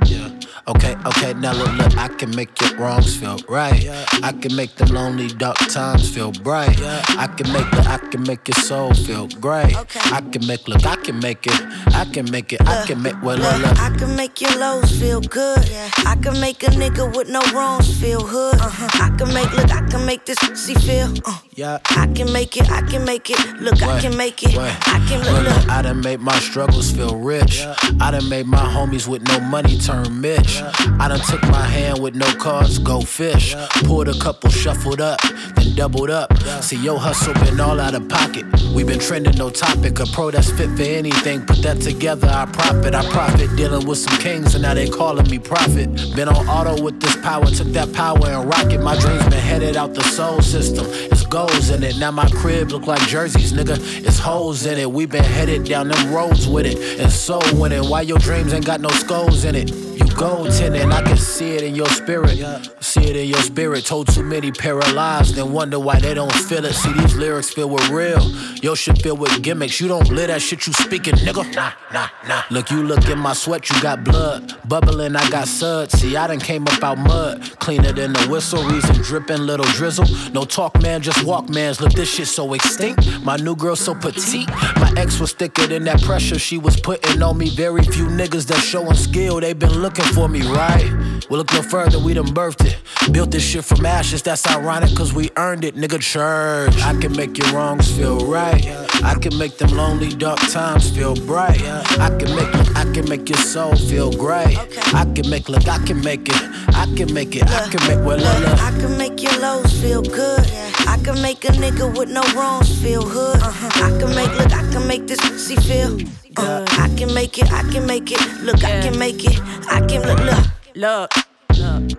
Okay, okay, now look, look, I can make your wrongs feel right. I can make the lonely dark times feel bright. I can make the, I can make your soul feel great. I can make, look, I can make it, I can make it, I can make, well, look, Look. I can make your lows feel good. I can make a nigga with no wrongs feel hood. I can make, look, I can make this pussy feel. Uh. Yeah. I can make it, I can make it. Look, I can make it. wait. I can look, look. I done made my struggles feel rich. I done made my homies with no money turn Mitch. I done took my hand with no cards, go fish. Pulled a couple, shuffled up, then doubled up. See, yo, hustle been all out of pocket. We been trending, no topic. A pro that's fit for anything. Put that together, I profit. I profit dealing with some kings, and now they calling me prophet. Been on auto with this power, took that power and rocket. My dreams been headed out the soul system. It's goals in it. Now my crib look like jerseys, nigga. It's holes in it. We been headed down them roads with it. And so winning. Why your dreams ain't got no skulls in it? Tinted, I can see it in your spirit. See it in your spirit. Told too many paralyzed and wonder why they don't feel it. See these lyrics filled with real. Your shit filled with gimmicks. You don't live that shit you speaking, nigga. Nah, nah, nah. Look, you look in my sweat, you got blood. Bubbling, I got suds. See, I done came up out mud. Cleaner than a whistle, reason dripping, little drizzle. No talk, man, just walk, mans. Look, this shit so extinct. My new girl so petite. My ex was thicker than that pressure she was putting on me. Very few niggas that showing skill, they been looking for me, right? Well, look no further, we done birthed it. Built this shit from ashes, that's ironic, cause we earned it, nigga. Church. I can make your wrongs feel right. I can make them lonely, dark times feel bright. I can make I can make your soul feel great. I can make look, I can make it. I can make it. I can make well, look, look. I can make your lows feel good. I can make a nigga with no wrongs feel hood. I can make look, I can make this pussy feel good. I can make it, I can make it. Look, I can make it. I can look, look. Look.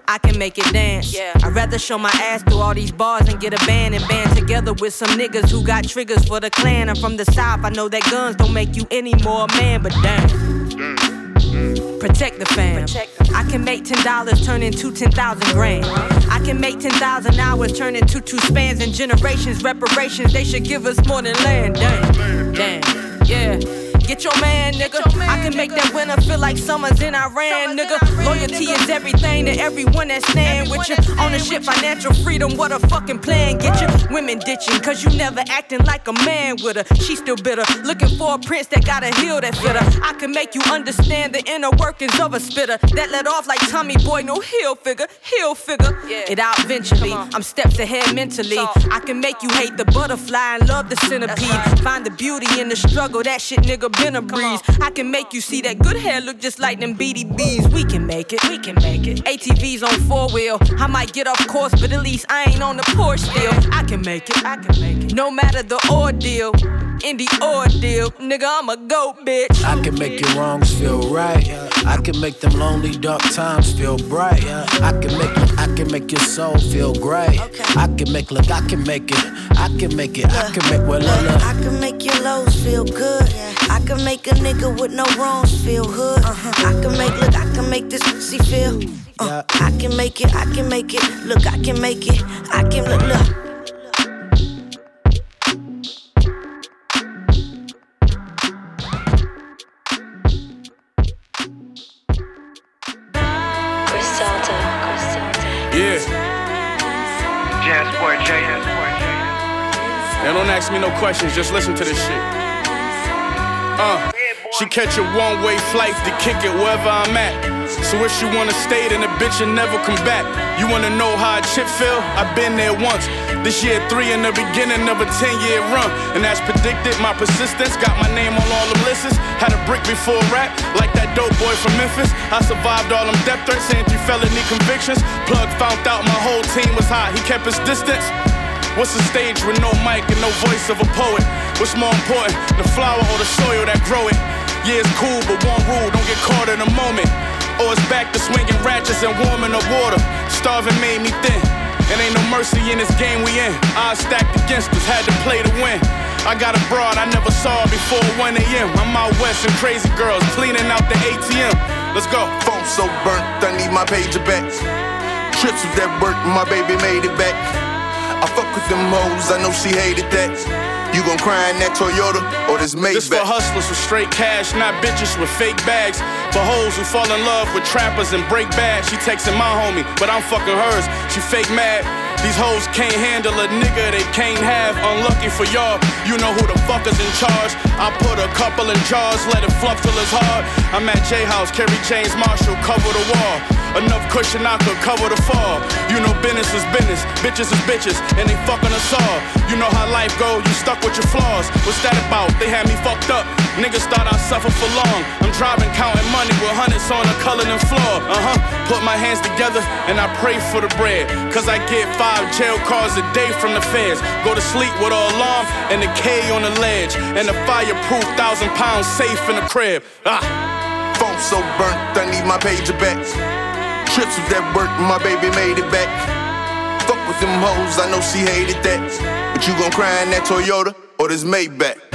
I can make it dance. Yeah. I'd rather show my ass through all these bars and get a band and band together with some niggas who got triggers for the clan. I'm from the south, I know that guns don't make you any more man, but damn. Protect the fam. I can make ten dollars turn into ten thousand grand. I can make ten thousand hours turn into two spans and generations. Reparations, they should give us more than land. Damn, damn, yeah. Get your man, nigga. I can make that winter feel like summer's in Iran, nigga. Loyalty is everything to everyone that's staying with you. Ownership, financial freedom, what a fucking plan. Get you women ditching, cause you never acting like a man with her. She still bitter, looking for a prince that got a heel that fit her. I can make you understand the inner workings of a spitter that let off like Tommy Boy, no heel figure, heel figure. It out eventually. I'm steps ahead mentally. I can make you hate the butterfly and love the centipede. Find the beauty in the struggle, that shit nigga been a breeze. I can make you see that good hair look just like them BDBs. We can make it, we can make it. ATVs on four wheel. I might get off course, but at least I ain't on the Porsche still. I can make it, I can make it. No matter the ordeal, in the ordeal, nigga, I'm a goat bitch. I can make your wrongs feel right. I can make them lonely dark times feel bright. I can make I can make your soul feel great. I can make look, I can make it. I can make it. I can make well, look, look. I can make your lows feel good. I can make a nigga with no wrongs feel hood. I can make look, I can make this pussy feel. Uh, I can make it, I can make it. Look, I can make it. I can look, look. Ask me no questions, just listen to this shit. Uh, she catch a one-way flight to kick it wherever I'm at. So if she wanna stay, then the bitch will never come back. You wanna know how a chip feel? I've been there once. This year three in the beginning of a 10-year run. And as predicted, my persistence got my name on all the lists. Had a brick before rap, like that dope boy from Memphis. I survived all them death threats and three felony convictions. Plug found out my whole team was hot, he kept his distance. What's a stage with no mic and no voice of a poet? What's more important, the flower or the soil that grow it? Yeah, it's cool, but one rule, don't get caught in a moment. Or it's back to swinging ratchets and warming the water. Starving made me thin. And ain't no mercy in this game we in. Odds stacked against us, had to play to win. I got a broad I never saw before 1 a.m. I'm out west and crazy girls cleaning out the ATM. Let's go. Phone so burnt, I need my pager back. Trips with that work, my baby made it back. I fuck with them hoes, I know she hated that. You gon' cry in that Toyota or this Maybach? This for hustlers with straight cash, not bitches with fake bags. For hoes who fall in love with trappers and break bad. She texting my homie, but I'm fucking hers. She fake mad. These hoes can't handle a nigga they can't have. Unlucky for y'all, you know who the fuck is in charge. I put a couple in jars, let it fluff till it's hard. I'm at J House, Kerry James Marshall, cover the wall. Enough cushion I could cover the fall. You know business is business, bitches is bitches, and they fucking us all. You know how life go, you stuck with your flaws. What's that about? They had me fucked up. Niggas thought I'd suffer for long. I'm driving, counting money with hundreds on the and floor. Uh huh. Put my hands together and I pray for the bread. Cause I get five jail cards a day from the feds. Go to sleep with an alarm and a K on the ledge. And a fireproof thousand pounds safe in the crib. Ah. Phone so burnt, I need my pager back. Trips with that work, my baby made it back. Fuck with them hoes, I know she hated that. But you gon' cry in that Toyota or this Maybach?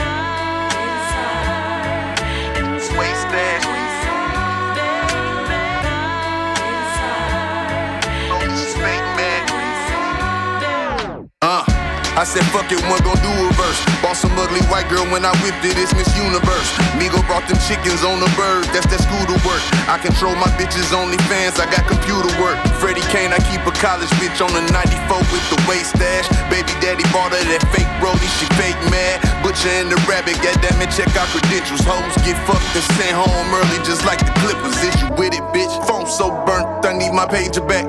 I said fuck it, one gon' do a verse. Bought some ugly white girl when I whipped it, it's Miss Universe. Migo brought them chickens on the bird, that's that scooter work. I control my bitches OnlyFans, I got computer work. Freddie Kane, I keep a college bitch on the 94 with the waist stash. Baby daddy bought her that fake brody, she fake mad. Butcher and the rabbit, goddamn it, check our credentials. Hoes get fucked and sent home early just like the Clippers. Is you with it, bitch? Phone so burnt, I need my pager back.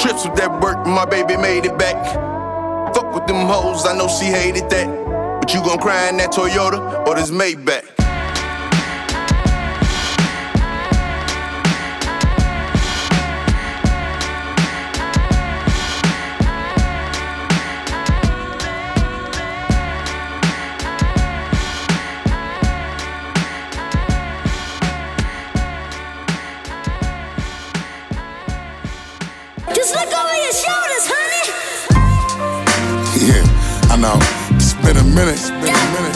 Trips with that work, my baby made it back. Fuck with them hoes, I know she hated that. But you gon' cry in that Toyota or this Maybach? I know. It's been a minute. It's been a minute.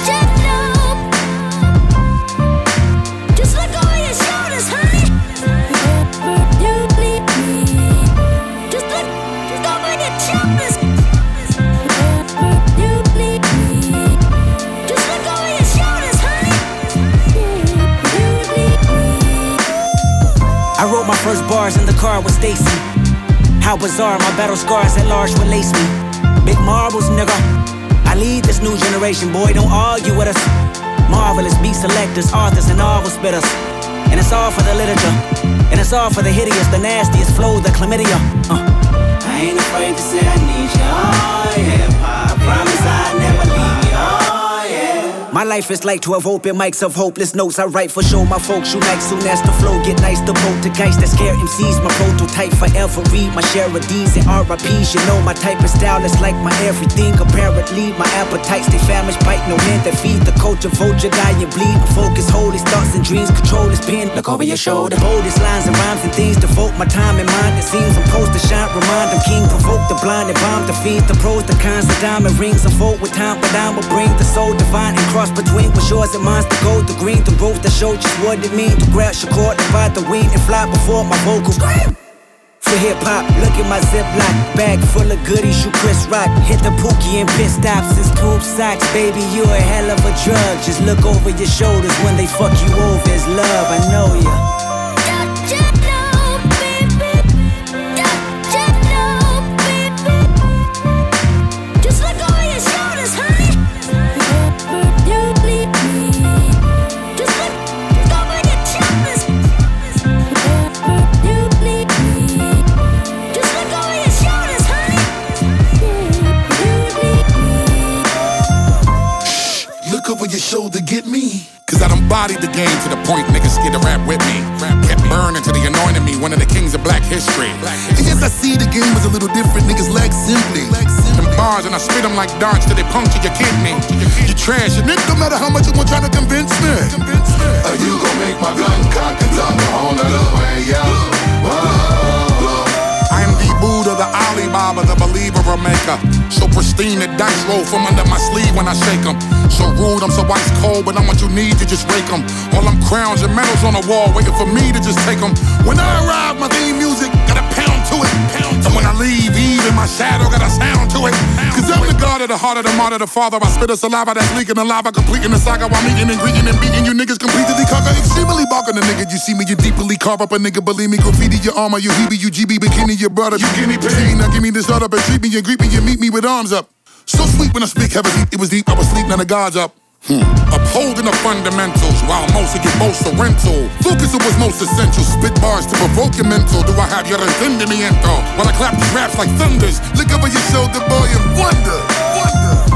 Just look over your shoulders, honey. You need me. Just look over your shoulders. You need me. Just look over your shoulders, honey. I wrote my first bars in the car with Stacy. How bizarre, my battle scars at large will lace me. Big marbles, nigga. I lead this new generation, boy, don't argue with us. Marvelous beat selectors, authors, and novel spitters. And it's all for the literature. And it's all for the hideous, the nastiest flow, the chlamydia. Uh. I ain't afraid to say I need you, oh yeah. I promise I never leave you. My life is like 12 open mics of hopeless notes. I write for show my folks unite soon as the flow get nice. The poltergeist that scare MCs, my prototype forever. Read my share of D's and RIPs. You know my type of style is like my everything. Apparently, my appetites they famished, bite no hand that feed the culture. Vulture, die and bleed. My Focus, hold his thoughts and dreams. Control his pen. Look over your shoulder. Boldest lines and rhymes and things. Devote my time and mind. It seems I'm supposed to shine. Remind them king. Provoke the blind and bomb the fiends. The pros, the cons, the diamond rings. I vote with time, but I will bring the soul divine and cross between what's yours and mine's the gold, the green, the roof that show just what it mean to grab cord and ride the wind and fly before my vocals. For hip hop, look at my ziploc bag full of goodies. You Chris Rock, hit the pookie and pit stops and scoop socks, baby. You a hell of a drug. Just look over your shoulders when they fuck you over. It's love, I know ya. Shoulder, get me. Cause I done bodied the game to the point niggas scared to rap with me. Kept burning till they anointed me one of the kings of black history. And yes, I see the game was a little different. Niggas lack simply. Them bars and I spit them like darts till they puncture your kidney. You trash, and it no matter how much you want trying to convince me. Are you gon' make my gun cock and talk on the way out? I maker. So pristine, the dice roll from under my sleeve when I shake 'em. So rude, I'm so ice cold, but I'm what you need to just rake 'em. All them crowns and medals on the wall, waiting for me to just take 'em. When I arrive, my theme music Leave, even my shadow got a sound to it. Cause I'm the god of the heart of the martyr, the father. I spit a saliva that's leaking the lava, completing the saga while meeting and greeting and beating you niggas completely conquer. Extremely barking the nigga. You see me, you deeply carve up a nigga. Believe me, graffiti your armor, you heebie, you GB, bikini, your brother. You guinea pig. Now give me this up and treat me and greet me you meet me with arms up. So sweet when I speak heavy, it was deep, I was sleep, now the God's up. Hmm. Upholding the fundamentals, while most of you boast a rental. Focus it was most essential. Spit bars to provoke your mental. Do I have your entendimiento? While I clap these raps like thunders, look over your shoulder, boy, and wonder. When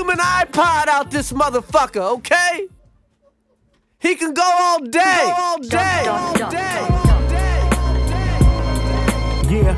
human iPod out this motherfucker, okay? He can go all day. all day. all day. Yeah.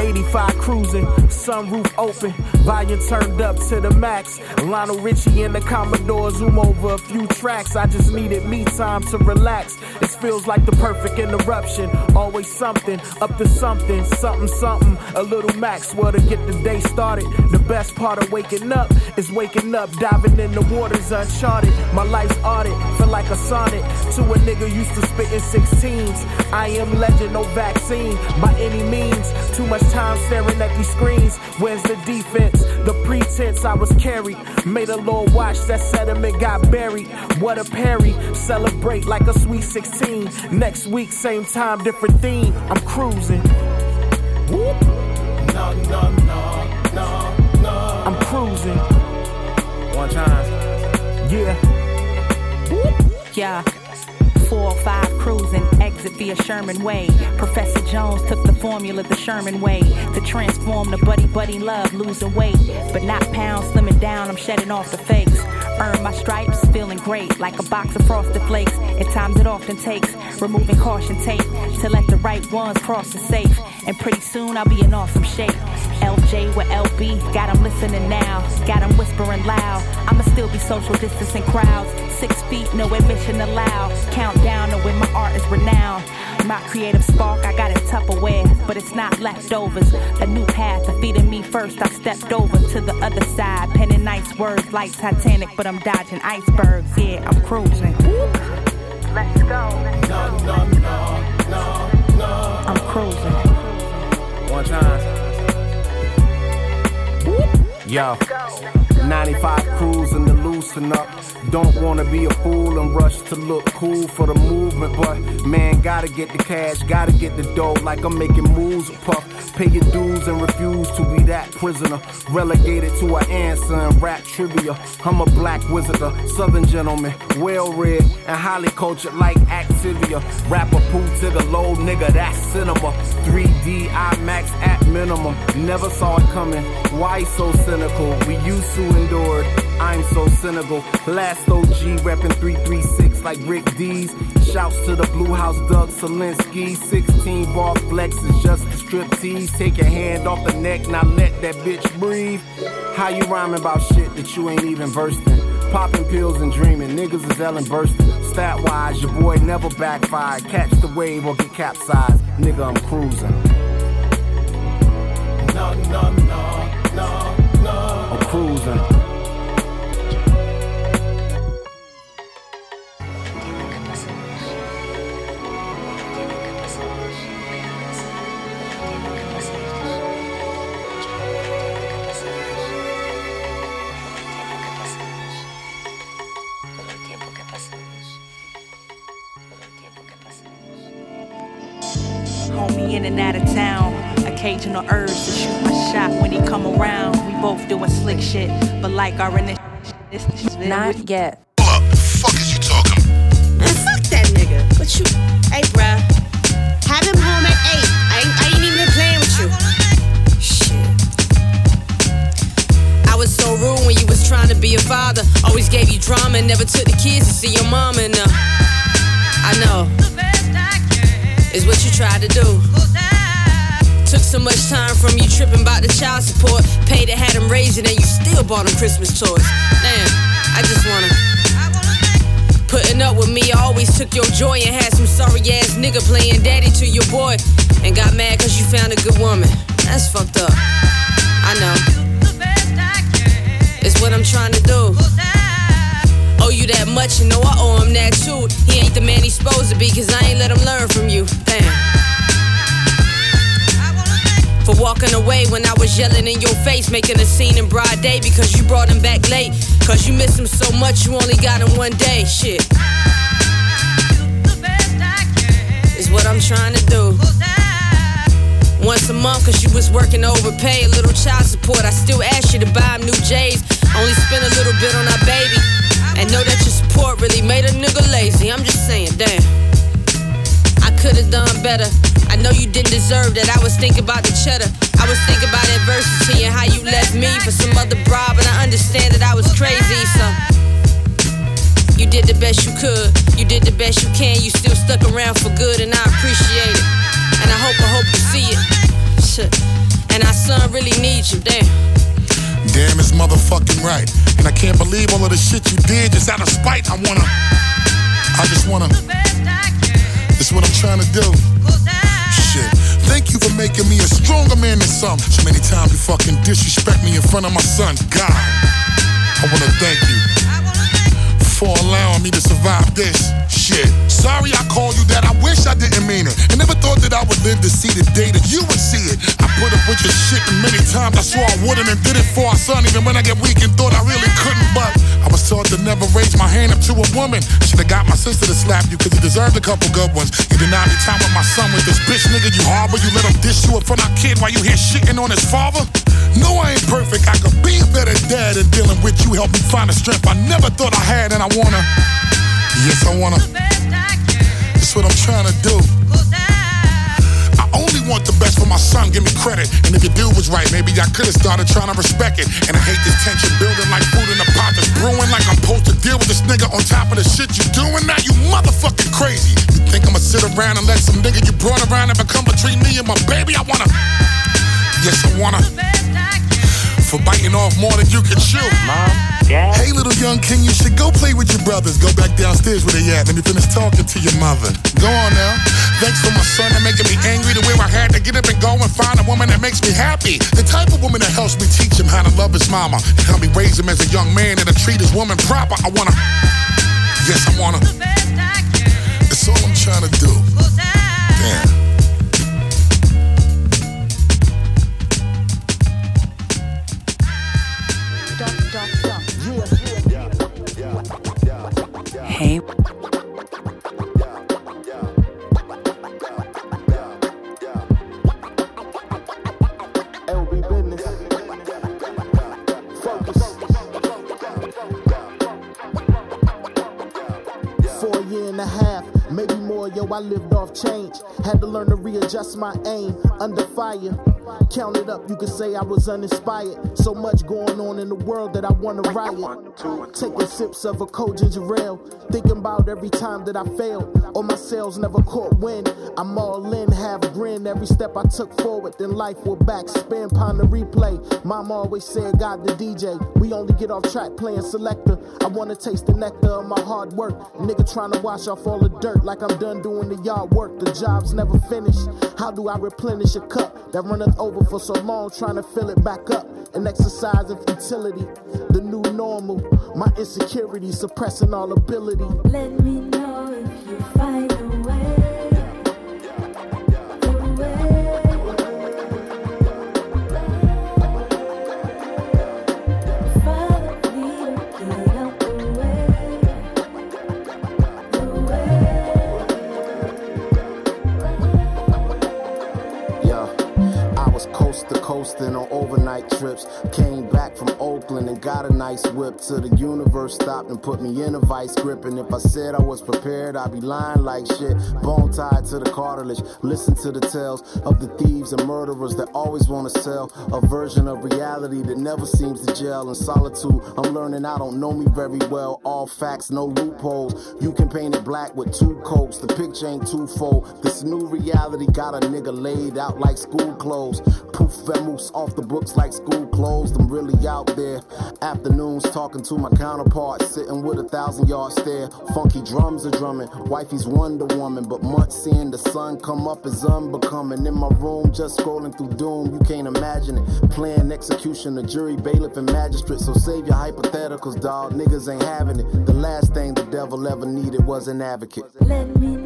Eighty-five cruising, sunroof open, volume turned up to the max. Lionel Richie and the Commodore zoom over a few tracks. I just needed me time to relax. This feels like the perfect interruption. Always something, up to something, something, something. A little Maxwell to get the day started. The best part of waking up is waking up, diving in the waters uncharted. My life's audit, feel like a sonnet to a nigga used to spit in 16s. I am legend, no vaccine by any means. Too much time staring at these screens. Where's the defense? The pretense I was carried. Made a little watch, that sediment got buried. What a parry. Celebrate like a sweet 16. Next week, same time, different theme. I'm cruising. Whoop. No, no, no, no, no. I'm cruising. One time. Yeah. Yeah. 405 cruising, exit via Sherman Way. Professor Jones took the formula the Sherman way to transform the buddy buddy love, losing weight. But not pounds, slimming down, I'm shedding off the fakes. Earn my stripes, feeling great, like a box of frosted flakes. At times it often takes removing caution tape to let the right ones cross the safe. And pretty soon I'll be in awesome shape. LJ with LB, got 'em listening now, got 'em whispering loud. I'ma still be social distancing crowds. Six feet, no admission allowed. Countdown to when my art is renowned. My creative spark, I got it Tupperware, but it's not leftovers. A new path of feeding me first. I stepped over to the other side, penning nice words like Titanic, but I'm dodging icebergs. Yeah, I'm cruising. Let's go. No, no, no, no, no. I'm cruising. One time. Yo. 95 cruising to loosen up. Don't wanna be a fool and rush to look cool for the movement, but man, gotta get the cash, gotta get the dough like I'm making moves. Puff, pay your dues and refuse to be that prisoner. Relegated to an answer and rap trivia. I'm a black wizard, a southern gentleman, well read and highly cultured like Activia. Rapper poo to the low nigga, that's cinema. 3D IMAX at minimum. Never saw it coming. Why so cynical? We used to endure it. I'm so cynical. Last OG reppin' 336 like Rick D's. Shouts to the Blue House Doug Selinsky. 16 bar flex is just a strip tease. Take your hand off the neck, now let that bitch breathe. How you rhyming about shit that you ain't even versed in? Popping pills and dreaming, niggas is Ellen bursting. Stat wise, your boy never backfired. Catch the wave or get capsized. Nigga, I'm cruising. No, no, no. Cruising. Homie in and out of town. Occasional urge to shoot both doing slick shit, but like our initial. Not yet. Man, fuck that nigga. What you? Hey, bruh. Have him home at 8. I ain't, I ain't even been playing with you. Shit. I was so rude when you was trying to be a father. Always gave you drama never took the kids to see your mama. And uh, I know is what you tried to do. Took so much time from you tripping about the child support. Paid to have them raised and you still bought them Christmas toys. Damn, I just wanna. Putting up with me I always took your joy and had some sorry ass nigga playing daddy to your boy and got mad cause you found a good woman. That's fucked up. I know. It's what I'm trying to do. Owe you that much, you know I owe him that too. He ain't the man he's supposed to be, cause I ain't let him learn from you. Damn. For walking away when I was yelling in your face, making a scene in broad day because you brought him back late. Cause you miss him so much, you only got him one day. Shit. Is what I'm trying to do. Once a month, cause you was working overpay, a little child support. I still ask you to buy him new J's. Only spend a little bit on our baby. And know that your support really made a nigga lazy. I'm just saying, damn. I could've done better. I know you didn't deserve that. I was thinking about the cheddar. I was thinking about adversity and how you left me for some other broad, but I understand that I was crazy, so. You did the best you could. You did the best you can. You still stuck around for good, and I appreciate it. And I hope, I hope you see it. Shit. And our son really needs you, damn. Damn, it's motherfucking right. And I can't believe all of the shit you did just out of spite. I wanna. I just wanna. It's what I'm trying to do. Shit. Thank you for making me a stronger man than some. So many times you fucking disrespect me in front of my son. God, I wanna thank you for allowing me to survive this shit. Sorry I called you that, I wish I didn't mean it. I never thought that I would live to see the day that you would see it. I put up with your shit and many times I swore I wouldn't and did it for our son, even when I get weak and thought I really couldn't. But I was taught to never raise my hand up to a woman. Should've got my sister to slap you, cause you deserved a couple good ones. You denied me time with my son with this bitch nigga you harbor. You let him dish you up for our kid while you here shitting on his father. No, I ain't perfect. I could be a better dad and dealing with you helped me find the strength I never thought I had, and I wanna. Yes, I wanna. That's what I'm trying to do. I only want the best for my son, give me credit. And if your dude was right, maybe I could've started trying to respect it. And I hate this tension building like food in a pot that's brewing. Like I'm supposed to deal with this nigga on top of the shit you doing now. You motherfucking crazy. You think I'ma sit around and let some nigga you brought around and become between me and my baby? I wanna. Yes, I wanna. For biting off more than you can chew. Mom, Dad. Hey, little young king, you should go play with your brothers. Go back downstairs where they at. Let me finish talking to your mother. Go on now. Thanks for my son and making me angry the way I had to get up and go and find a woman that makes me happy. The type of woman that helps me teach him how to love his mama. And help me raise him as a young man and to treat his woman proper. I wanna. Yes, I wanna. That's all I'm trying to do. Damn. Focus. For year and a half, maybe more, yo, I lived off change. Had to learn to readjust my aim under fire. Count it up, you could say I was uninspired. So much going on in the world that I wanna riot. Taking sips of a cold ginger ale, thinking about every time that I failed. Or my sales never caught wind. I'm all in, have a grin every step I took forward. Then life will back, spin upon the replay. Mom always said, God the DJ. We only get off track playing selector. I wanna taste the nectar of my hard work. Nigga trying to wash off all the dirt like I'm done doing the yard work. The job's never finished. How do I replenish a cup that runneth over for so long, trying to fill it back up? An exercise in futility, the new normal. My insecurity suppressing all ability. Let me know if you find coasting on overnight trips. Came back from Oakland and got a nice whip till the universe stopped and put me in a vice grip. And if I said I was prepared, I'd be lying like shit. Bone tied to the cartilage. Listen to the tales of the thieves and murderers that always want to sell a version of reality that never seems to gel. In solitude, I'm learning I don't know me very well. All facts, no loopholes. You can paint it black with two coats. The picture ain't twofold. This new reality got a nigga laid out like school clothes. Proof off the books like school closed. I'm really out there Afternoons talking to my counterpart, sitting with a thousand yard stare. Funky drums are drumming, wifey's Wonder Woman, but months seeing the sun come up is unbecoming. In my room, just scrolling through doom, you can't imagine it. Plan execution, the jury, bailiff, and magistrate. So save your hypotheticals, dog. Niggas ain't having it. The last thing the devil ever needed was an advocate. Let me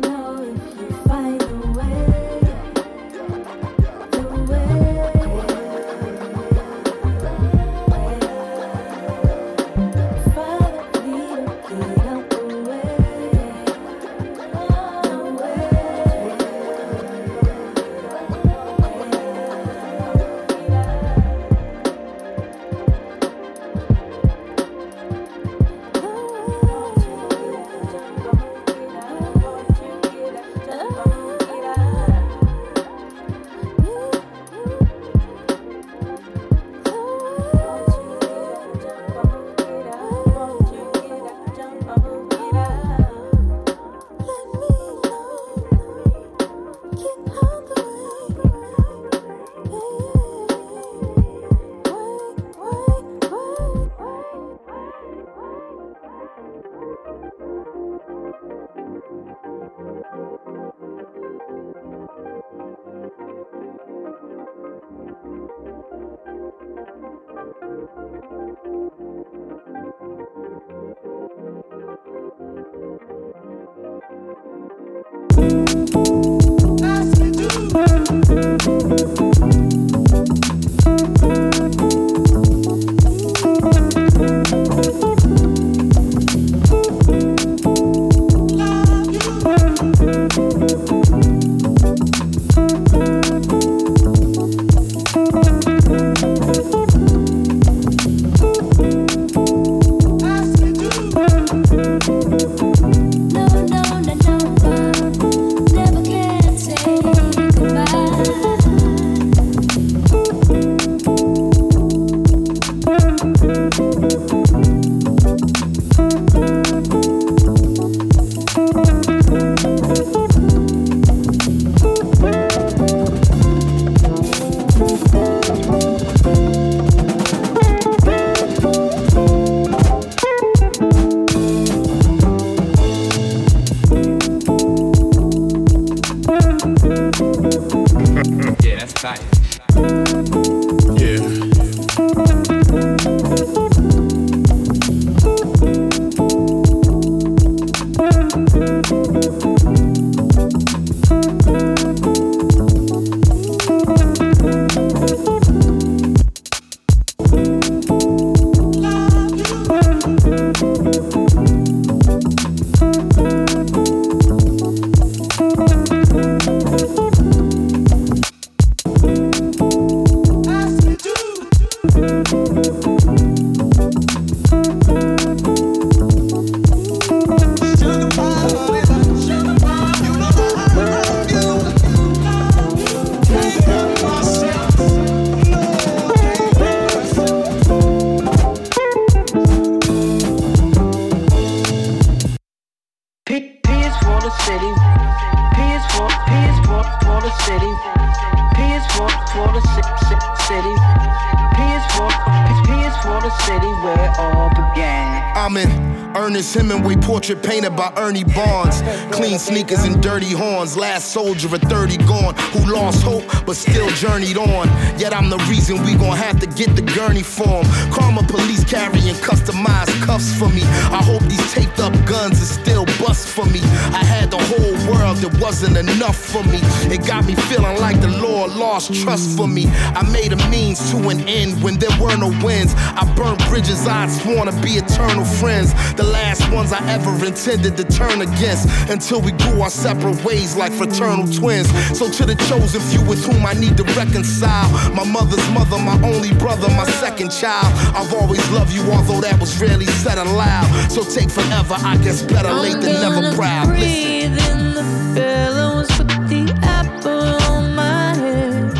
dirty horns. Last soldier of 30 gone who lost hope but still journeyed on. Yet I'm the reason we gon' have to get the gurney form. Karma police carrying customized cuffs for me. I hope these taped up guns are still bust for me. I had the whole world that wasn't enough for me. It got me feeling like the Lord lost trust for me. I made a means to an end when there were no wins. I burnt bridges I'd sworn to be eternal friends. The last ones I ever intended to turn against until we grew our separate ways like fraternal twins. So to the chosen few with whom I need to reconcile. My mother's mother, my only brother, my second child. I've always loved you, although that was rarely said aloud. So take forever, I guess better late than never proud. Listen. Breathe in the billows with the apple on my head.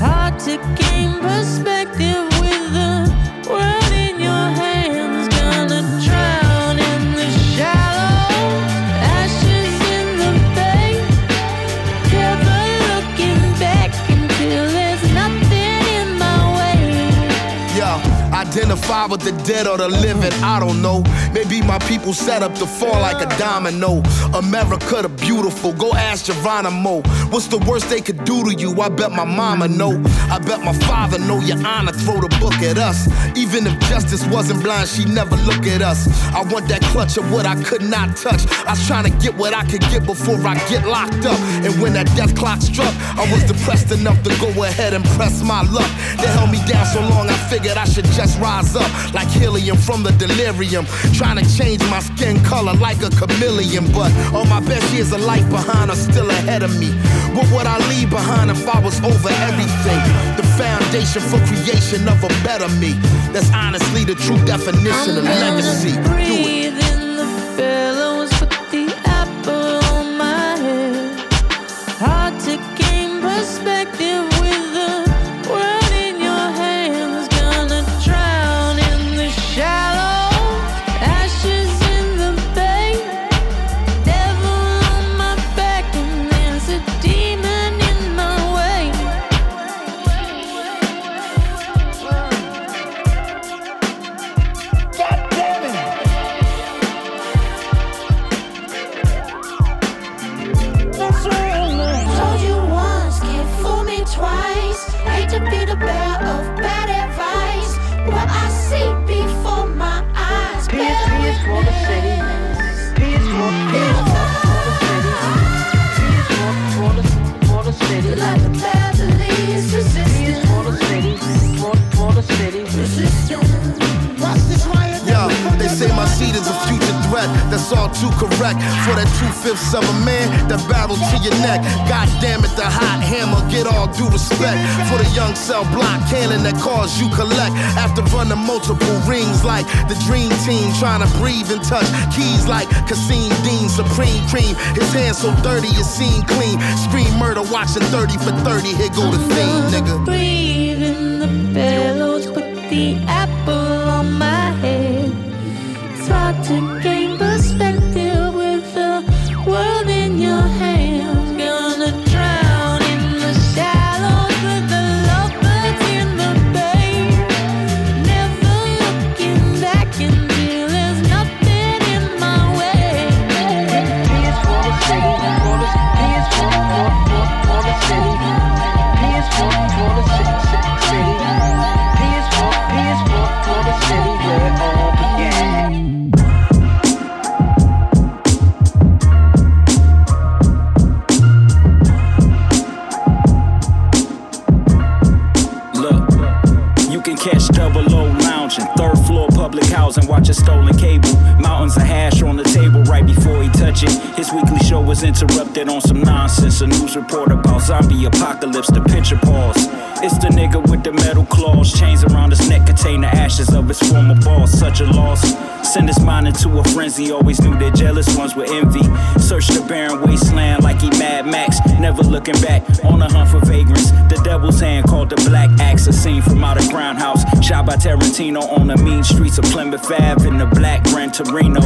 Hard to gain perspective five with the dead or the living, I don't know. Maybe my people set up to fall like a domino. America the beautiful, go ask Geronimo. What's the worst they could do to you? I bet my mama know. I bet my father know your honor, throw the book at us. Even if justice wasn't blind, she never look at us. I want that clutch of what I could not touch. I was trying to get what I could get before I get locked up. And when that death clock struck, I was depressed enough to go ahead and press my luck. They held me down so long, I figured I should just rise up like helium from the delirium. Trying to change my skin color like a chameleon. But all my best years of life behind are still ahead of me. What would I leave behind if I was over everything? The foundation for creation of a better me. That's honestly the true definition of legacy. Do it. Cause you collect. After running multiple rings like the dream team, trying to breathe and touch keys like Kasseem Dean, Supreme Cream. His hands so dirty, it seem clean. Scream murder, watching 30 for 30. Here go the theme, nigga. Breathe in the billows, put the zombie apocalypse. The picture pause. It's the nigga with the metal claws, chains around his neck contain the ashes of his former boss. Such a loss. Send his mind into a frenzy. Always knew that jealous ones would envy. Search the barren wasteland like he Mad Max. Never looking back on the hunt for vagrants. The devil's hand called the Black Axe. A scene from out of Grindhouse. Shot by Tarantino on the mean streets of Plymouth Ave in the black Gran Torino.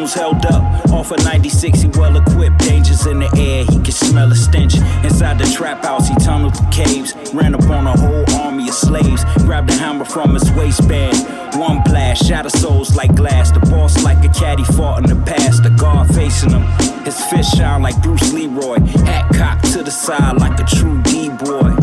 Held up off of 96. He well equipped. Dangers in the air. He could smell a stench. Inside the trap house, he tunneled the caves. Ran up on a whole army of slaves. Grabbed a hammer from his waistband. One blast, shatter souls like glass. The boss like a caddy fought in the past. The guard facing him. His fist shine like Bruce Leroy. Hat cocked to the side like a true D-boy.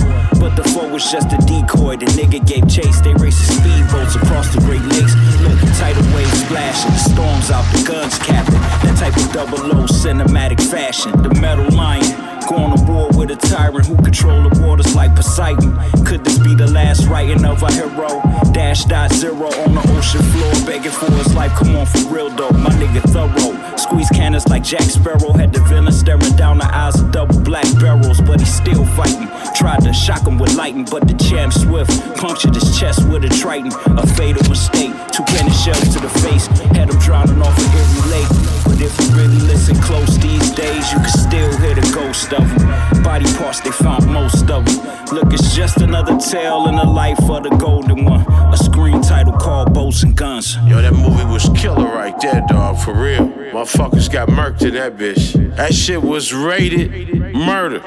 The foe was just a decoy. The nigga gave chase. They racing speedboats across the Great Lakes. Look, tidal waves splashing. The storms out, the guns capping. That type of double O cinematic fashion. The metal lion. Going war with a tyrant who control the waters like Poseidon. Could this be the last writing of a hero? Dash dot zero on the ocean floor, begging for his life. Come on, for real though, my nigga thorough. Squeeze cannons like Jack Sparrow. Had the villain staring down the eyes of double black barrels, but he's still fighting. Tried to shock him with lightning, but the champ swift punctured his chest with a triton. A fatal mistake. Two cannon shells to the face, had him drowning off a Erie Lake. But if you really listen close these days, you can still hear the ghost of him. Body parts, they found most of them. Look, it's just another tale in the life of the golden one. A screen title called Boats and Guns. Yo, that movie was killer right there, dog, for real. Motherfuckers got murked in that bitch. That shit was rated murder.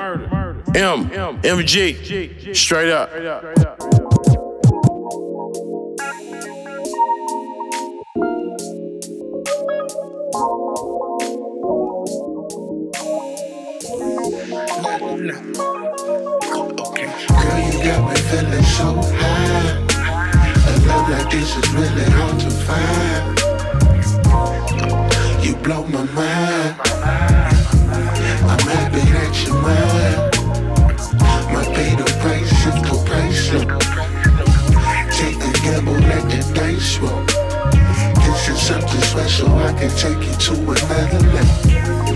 M, MG, straight up. Girl, you got me feeling so high. A love like this is really hard to find. You blow my mind. I'm happy that you're mine. The price if the price. Take gamble, let the dice roll. This is something special. I can take you to another level.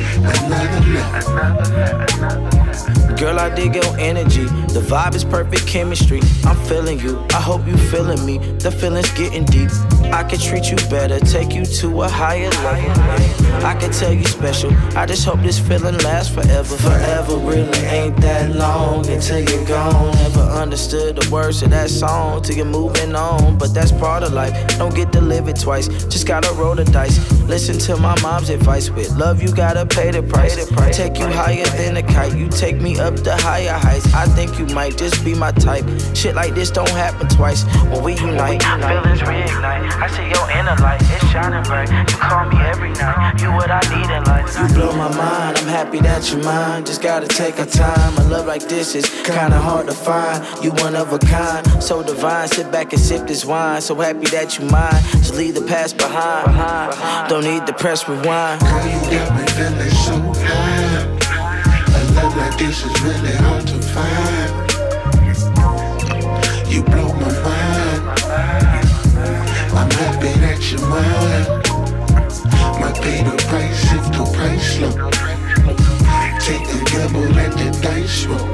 Girl, I dig your energy. The vibe is perfect chemistry. I'm feeling you. I hope you feeling me. The feeling's getting deep. I could treat you better, take you to a higher level. I can tell you special. I just hope this feeling lasts forever. Forever really ain't that long until you're gone. Never understood the words of that song till you're moving on. But that's part of life. Don't get to live it twice. Just gotta roll the dice. Listen to my mom's advice. With love, you gotta pay the price. Take you higher than a kite. You take me up to higher heights. I think you might just be my type. Shit like this don't happen twice. When we unite, feelings reignite. I see your inner light, it's shining bright. You call me every night. You what I need in life. You blow my mind. I'm happy that you're mine. Just gotta take our time. A love like this is kinda hard to find. You one of a kind, so divine. Sit back and sip this wine. So happy that you mine. Just leave the past behind. Don't need to press rewind. Girl, you got me feeling so high. A love like this is really hard to find. You blow my mind. I'm happy that you're mine. Might pay the price if the price low. Take the gamble, let the dice roll.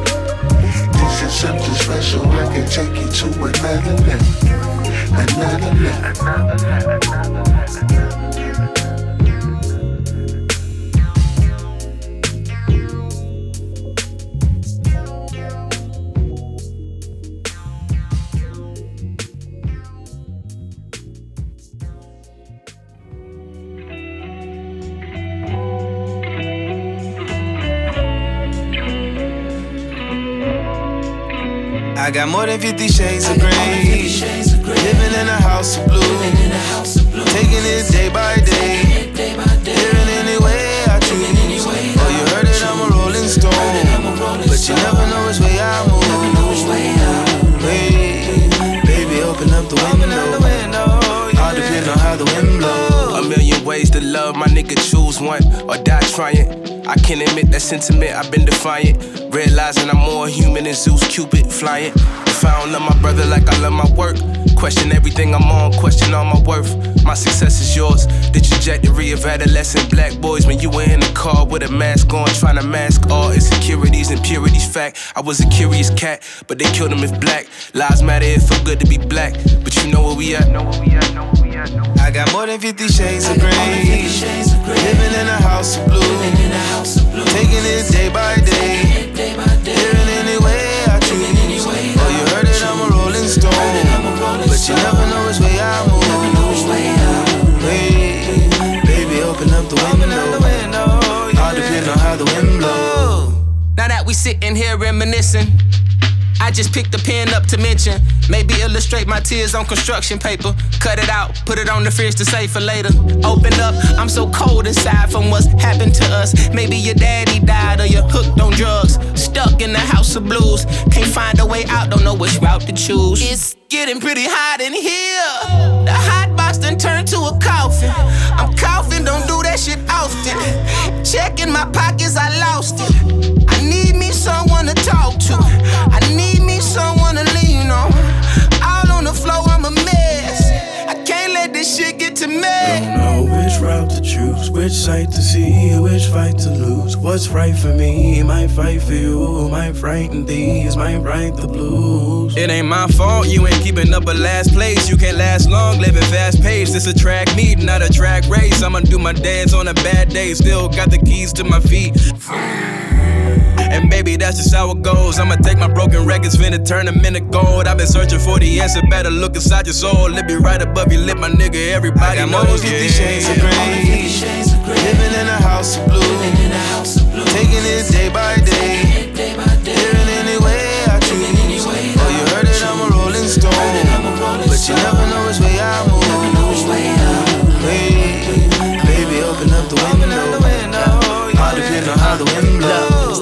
This is something special. I can take you to another level, another level. I got more than 50 shades of gray. Living in a house of blue. Taking it day by day. Living any way I choose. Oh, you heard it, I'm a rolling stone. But you never know ways to love, my nigga choose one or die trying. I can't admit that sentiment, I've been defiant. Realizing I'm more human than Zeus Cupid flying. If I don't love my brother like I love my work, question everything I'm on, question all my worth. My success is yours. The trajectory of adolescent black boys when you were in the car with a mask on, trying to mask all insecurities and purities. Fact, I was a curious cat, but they killed him if black. Lives matter, it feel good to be black. But you know where we at? Know where we at? Know where we at? I got more than 50 shades of green. Living in a house of blue. Taking it day by day. Living any way I choose. Oh, you heard it, I'm a rolling stone. But you never know which way I move. Hey, baby, open up the window. All depend on how the wind blows. Now that we sitting here reminiscing, I just picked the pen up to mention. Maybe illustrate my tears on construction paper. Cut it out, put it on the fridge to save for later. Open up, I'm so cold inside from what's happened to us. Maybe your daddy died or you're hooked on drugs. Stuck in the house of blues. Can't find a way out, don't know which route to choose. It's getting pretty hot in here. Box done turned to a coffin. I'm coughing, don't do that shit often. Checking my pockets, I lost it. I need me someone to talk to. I need me someone to lean on. All on the floor, I'm a mess. I can't let this shit get to me. Don't know which route to choose, which side to see, which fight to lose. What's right for me might fight for you, might frighten these, might write the blues. It ain't my fault, you ain't keeping up a last place. You can't last long, living fast paced. It's a track meet, not a track race. I'ma do my dance on a bad day, still got the keys to my feet. And baby, that's just how it goes. I'ma take my broken records, finna turn them into gold. I've been searching for the answer, better look inside your soul. It be right above your lip, my nigga. Everybody I got knows, than 50 yeah. Shades of green. Living in a house of blue. Taking it day by day. Living any way I choose. Oh, you heard it, I'm a rolling stone. But you never know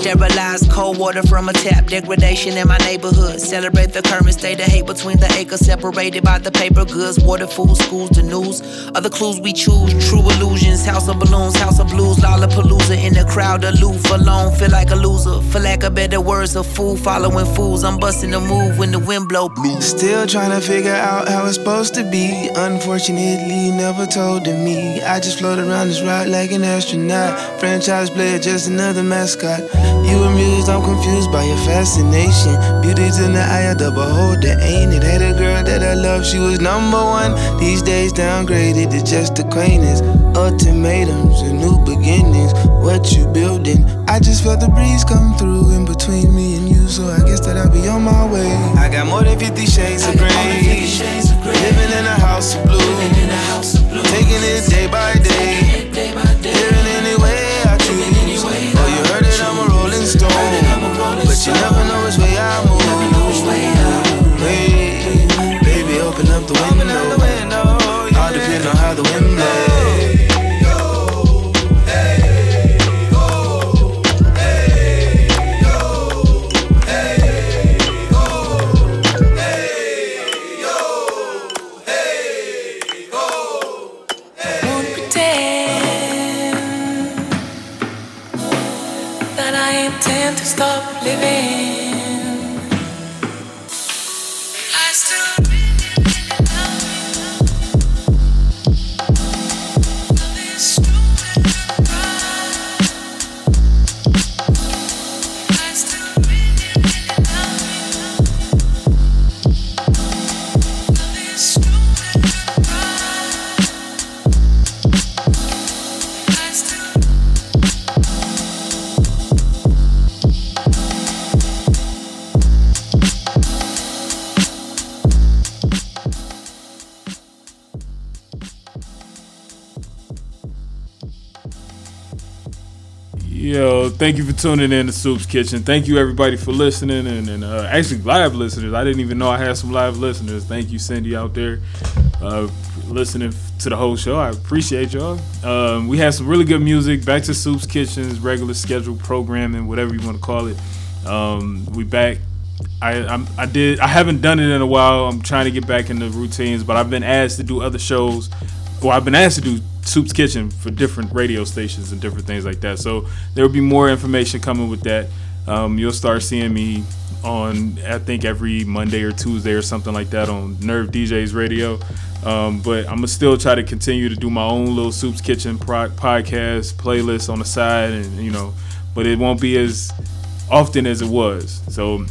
Sterilized cold water from a tap, degradation in my neighborhood. Celebrate the current state of hate between the acres separated by the paper goods. Water, food, schools, the news. Other clues we choose, true illusions. House of balloons, house of blues. Lollapalooza in the crowd, aloof, alone. Feel like a loser. For lack of better words, a fool following fools. I'm busting the move when the wind blow blue. Still trying to figure out how it's supposed to be. Unfortunately, never told to me. I just float around this rock like an astronaut. Franchise player, just another mascot. You amused, I'm confused by your fascination. Beauty's in the eye of the beholder, ain't it? Had a girl that I love, she was number one. These days downgraded to just acquaintance. Ultimatums and new beginnings. What you building? I just felt the breeze come through in between me and you, so I guess that I'll be on my way. I got more than 50 shades of gray. Living in a house of blue. Taking it day by day. Thank you for tuning in to Soops Kitchen. Thank you everybody for listening and, and uh, actually live listeners. I didn't even know I had some live listeners. Thank you, Cindy, out there, uh, listening to the whole show. I appreciate y'all. Um, we had some really good music. Back to Soops Kitchen's regular scheduled programming, whatever you want to call it. Um, we back. I I'm, I did. I haven't done it in a while. I'm trying to get back into routines, but I've been asked to do other shows. Well, I've been asked to do Soops Kitchen for different radio stations and different things like that. So there will be more information coming with that. Um, you'll start seeing me on I think every Monday or Tuesday or something like that on Nerve DJs Radio. Um, but I'm gonna still try to continue to do my own little Soops Kitchen pro- podcast playlist on the side, and you know, but it won't be as often as it was. So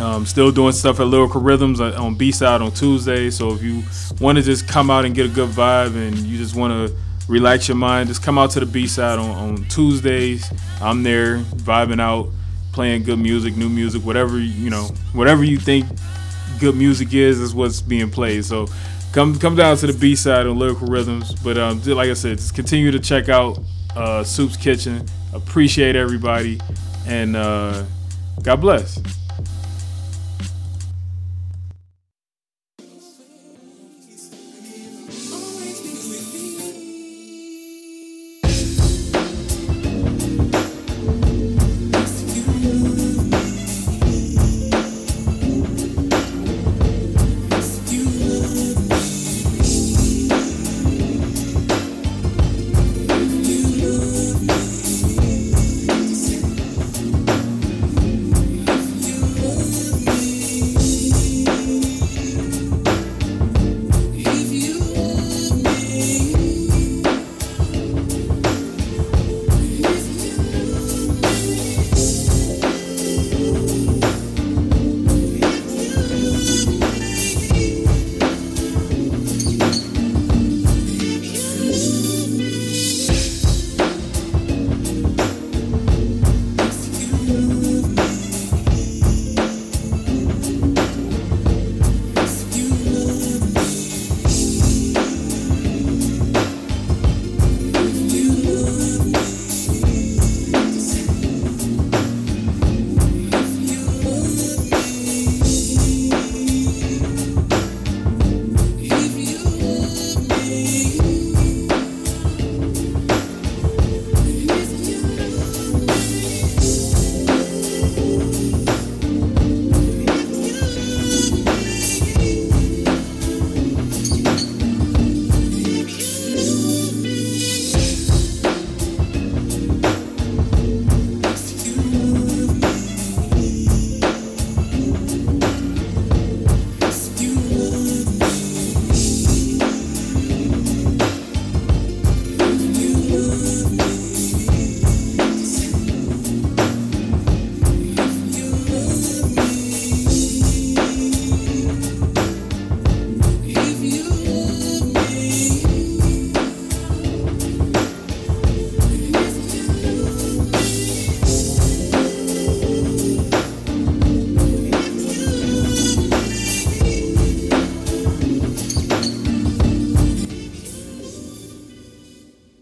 um, still doing stuff at Lyrical Rhythms on- on B side on Tuesday. So if you want to just come out and get a good vibe and you just want to relax your mind, just come out to the B side on, on Tuesdays. I'm there vibing out, playing good music, new music, whatever you know, whatever you think good music is, is what's being played. So come come down to the B side on Lyrical Rhythms. But um, like I said, just continue to check out uh, Soops Kitchen. Appreciate everybody, and uh, God bless.